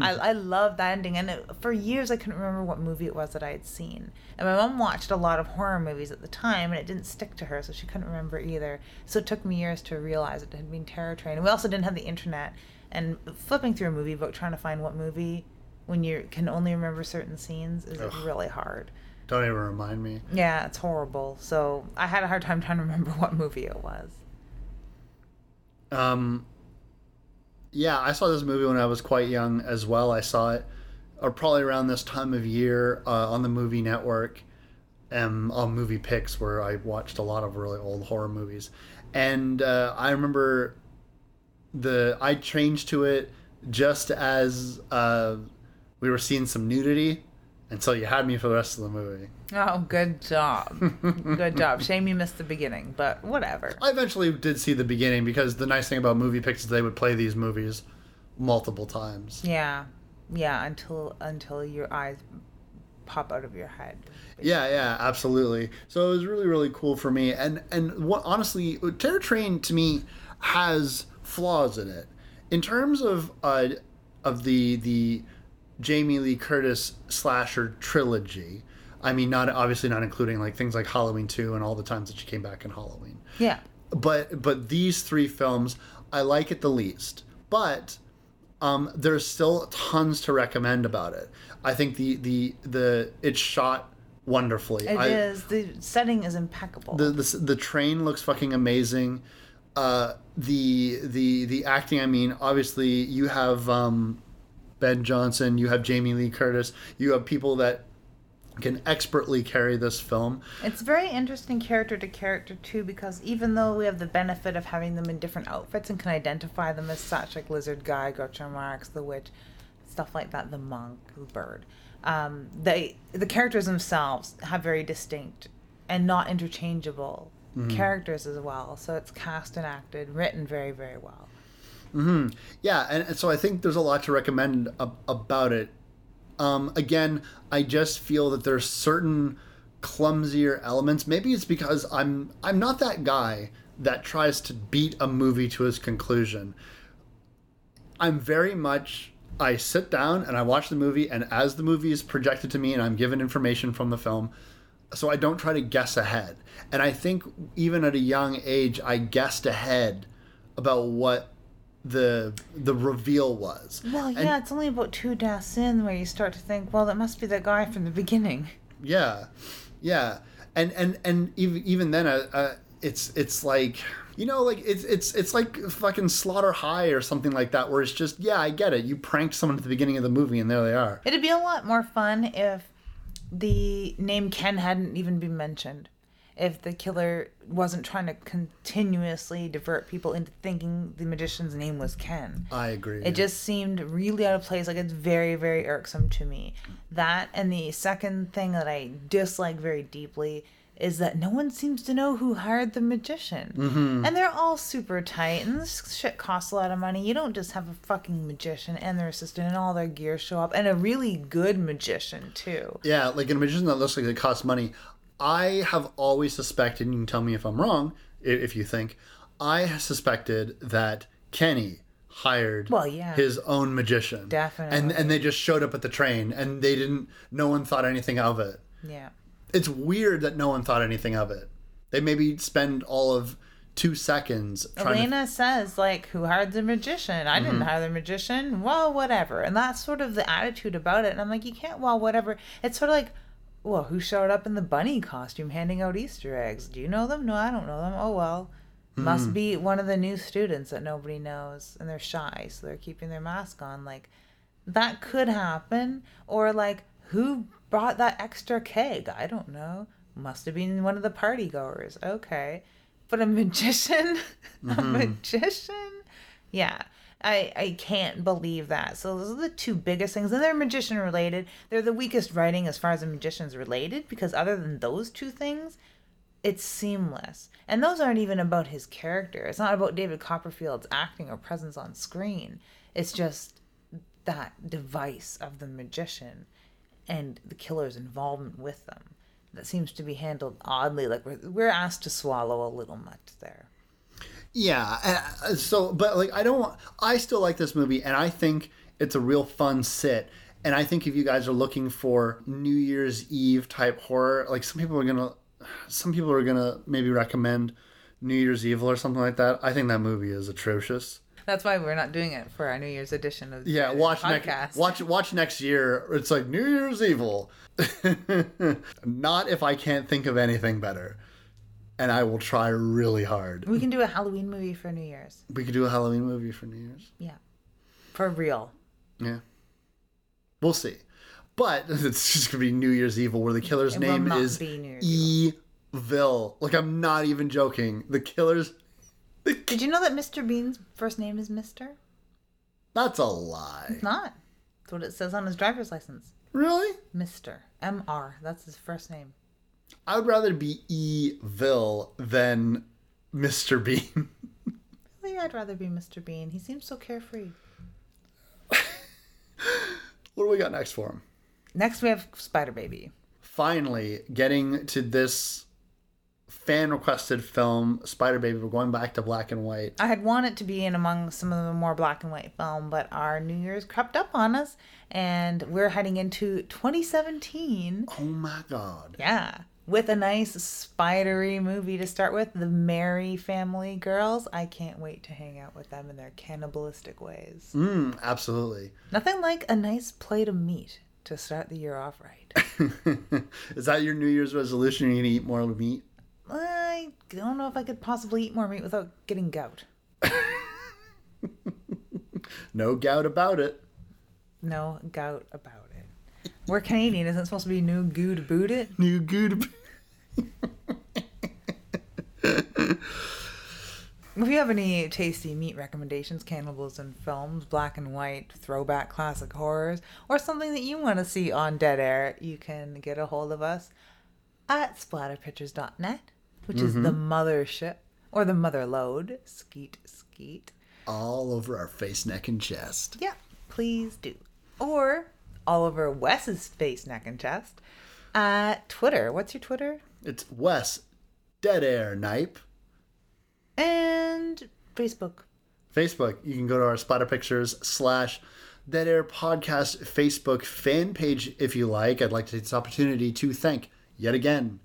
I, I love that ending. And it, for years, I couldn't remember what movie it was that I had seen. And my mom watched a lot of horror movies at the time, and it didn't stick to her, so she couldn't remember either. So it took me years to realize it had been Terror Train. And we also didn't have the internet. And flipping through a movie book, trying to find what movie when you can only remember certain scenes is Ugh. really hard. don't even remind me Yeah, it's horrible. So I had a hard time trying to remember what movie it was. Um, Yeah, I saw this movie when I was quite young as well. I saw it, or probably around this time of year uh, on the movie network, um, on Moviepix, where I watched a lot of really old horror movies. And uh, I remember the I changed to it just as uh, we were seeing some nudity, and so you had me for the rest of the movie. Oh, good job. good job. Shame you missed the beginning, but whatever. I eventually did see the beginning because the nice thing about Moviepix is they would play these movies multiple times. Yeah. Yeah, until until your eyes pop out of your head. Yeah, yeah, absolutely. So it was really, really cool for me. And and what honestly, Terror Train to me has flaws in it. In terms of uh, of the the Jamie Lee Curtis slasher trilogy. I mean, not obviously not including like things like Halloween two and all the times that she came back in Halloween. Yeah. But but these three films I like it the least. But um, there's still tons to recommend about it. I think the the the it's shot wonderfully. It I, is. The setting is impeccable. the, the the train looks fucking amazing. Uh, the the the acting. I mean, obviously you have um, Ben Johnson, you have Jamie Lee Curtis, you have people that can expertly carry this film. It's very interesting character to character too, because even though we have the benefit of having them in different outfits and can identify them as such, like Lizard Guy, Groucho Marx, the Witch, stuff like that, the monk, the bird, um, they the characters themselves have very distinct and not interchangeable characters as well. So it's cast and acted, written very very well. Yeah, and, and so I think there's a lot to recommend ab- about it. Um, again, I just feel that there's certain clumsier elements. Maybe it's because I'm I'm not that guy that tries to beat a movie to its conclusion. I'm very much I sit down and I watch the movie and as the movie is projected to me and I'm given information from the film, so I don't try to guess ahead. And I think even at a young age I guessed ahead about what the the reveal was. Well, And- yeah, it's only about two deaths in where you start to think, well, that must be the guy from the beginning. Yeah, yeah, and and and even even then, uh, uh, it's it's like you know, like it's it's it's like fucking Slaughter High or something like that, where it's just yeah, I get it. You pranked someone at the beginning of the movie, and there they are. It'd be a lot more fun if the name Ken hadn't even been mentioned. If the killer wasn't trying to continuously divert people into thinking the magician's name was Ken. I agree. It just seemed really out of place. Like it's very, very irksome to me. That and the second thing that I dislike very deeply is that no one seems to know who hired the magician. Mm-hmm. And they're all super tight, and this shit costs a lot of money. You don't just have a fucking magician and their assistant and all their gear show up, and a really good magician too. Yeah, like a magician that looks like it costs money. I have always suspected, and you can tell me if I'm wrong, if you think, I suspected that Kenny hired Well, yeah. his own magician. Definitely. And and they just showed up at the train and they didn't no one thought anything of it. Yeah. It's weird that no one thought anything of it. They maybe spend all of two seconds trying to Alana says, like, who hired the magician? I didn't mm-hmm. hire the magician. Well, whatever. And that's sort of the attitude about it. And I'm like, you can't, well, whatever. It's sort of like, well, who showed up in the bunny costume handing out Easter eggs? Do you know them? No, I don't know them. Oh, well. Hmm. Must be one of the new students that nobody knows and they're shy, so they're keeping their mask on. Like, that could happen. Or, like, who brought that extra keg? I don't know. Must have been one of the party goers. Okay. But a magician? a mm-hmm. magician? Yeah. I, I can't believe that. So those are the two biggest things. And they're magician related. They're the weakest writing as far as the magician's related because other than those two things, it's seamless. And those aren't even about his character. It's not about David Copperfield's acting or presence on screen. It's just that device of the magician and the killer's involvement with them that seems to be handled oddly. Like we're, we're asked to swallow a little much there. Yeah, so but like I don't want I still like this movie and I think it's a real fun sit. And I think if you guys are looking for New Year's Eve type horror, like some people are going to some people are going to maybe recommend New Year's Evil or something like that. I think that movie is atrocious. That's why we're not doing it for our New Year's edition of the Yeah, watch podcast. next watch watch next year. It's like New Year's Evil. Not if I can't think of anything better. And I will try really hard. We can do a Halloween movie for New Year's. We could do a Halloween movie for New Year's. Yeah. For real. Yeah. We'll see. But it's just gonna be New Year's Evil where the killer's It name is Evil. Like I'm not even joking. The killer's Did you know that Mr. Bean's first name is Mr.? that's a lie. It's not. That's what it says on his driver's license. Really? Mr. M R. That's his first name. I would rather be Evil than Mr. Bean. Really, I'd rather be Mr. Bean. He seems so carefree. what do we got next for him? Next, we have Spider Baby. Finally, getting to this fan requested film, Spider Baby. We're going back to black and white. I had wanted to be in among some of the more black and white film, but our New Year's crept up on us, and we're heading into 2017. Oh my god. Yeah, with a nice spidery movie to start with, The Merrye Family Girls. I can't wait to hang out with them in their cannibalistic ways. Mm, absolutely. Nothing like a nice plate of meat to start the year off right. Is that your New Year's resolution? You're gonna eat more meat? I don't know if I could possibly eat more meat without getting gout. No gout about it. No gout about it. We're Canadian. Isn't it supposed to be no good boot it? New good. If you have any tasty meat recommendations, cannibalism films, black and white, throwback classic horrors, or something that you want to see on Dead Air, you can get a hold of us at splatterpictures.net, which is the mm-hmm. mothership or the mother load. Skeet, skeet. All over our face, neck, and chest. Yeah, please do. Or all over Wes's face, neck, and chest at Twitter. What's your Twitter? It's Wes, Dead Air Knipe. And Facebook. Facebook, you can go to our Splatter Pictures slash Dead Air Podcast Facebook fan page if you like. I'd like to take this opportunity to thank, yet again,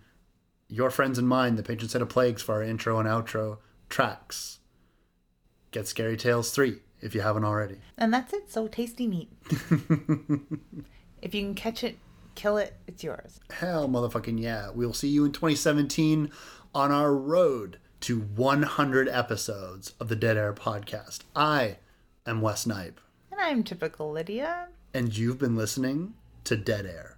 your friends and mine, the patron set of plagues, for our intro and outro tracks. Get Scary Tales 3 if you haven't already. And that's it. So tasty meat. if you can catch it, kill it, it's yours. Hell, motherfucking yeah. We'll see you in 2017 on our road to 100 episodes of the Dead Air podcast. I am Wes Knipe. And I'm Typical Lydia. And you've been listening to Dead Air.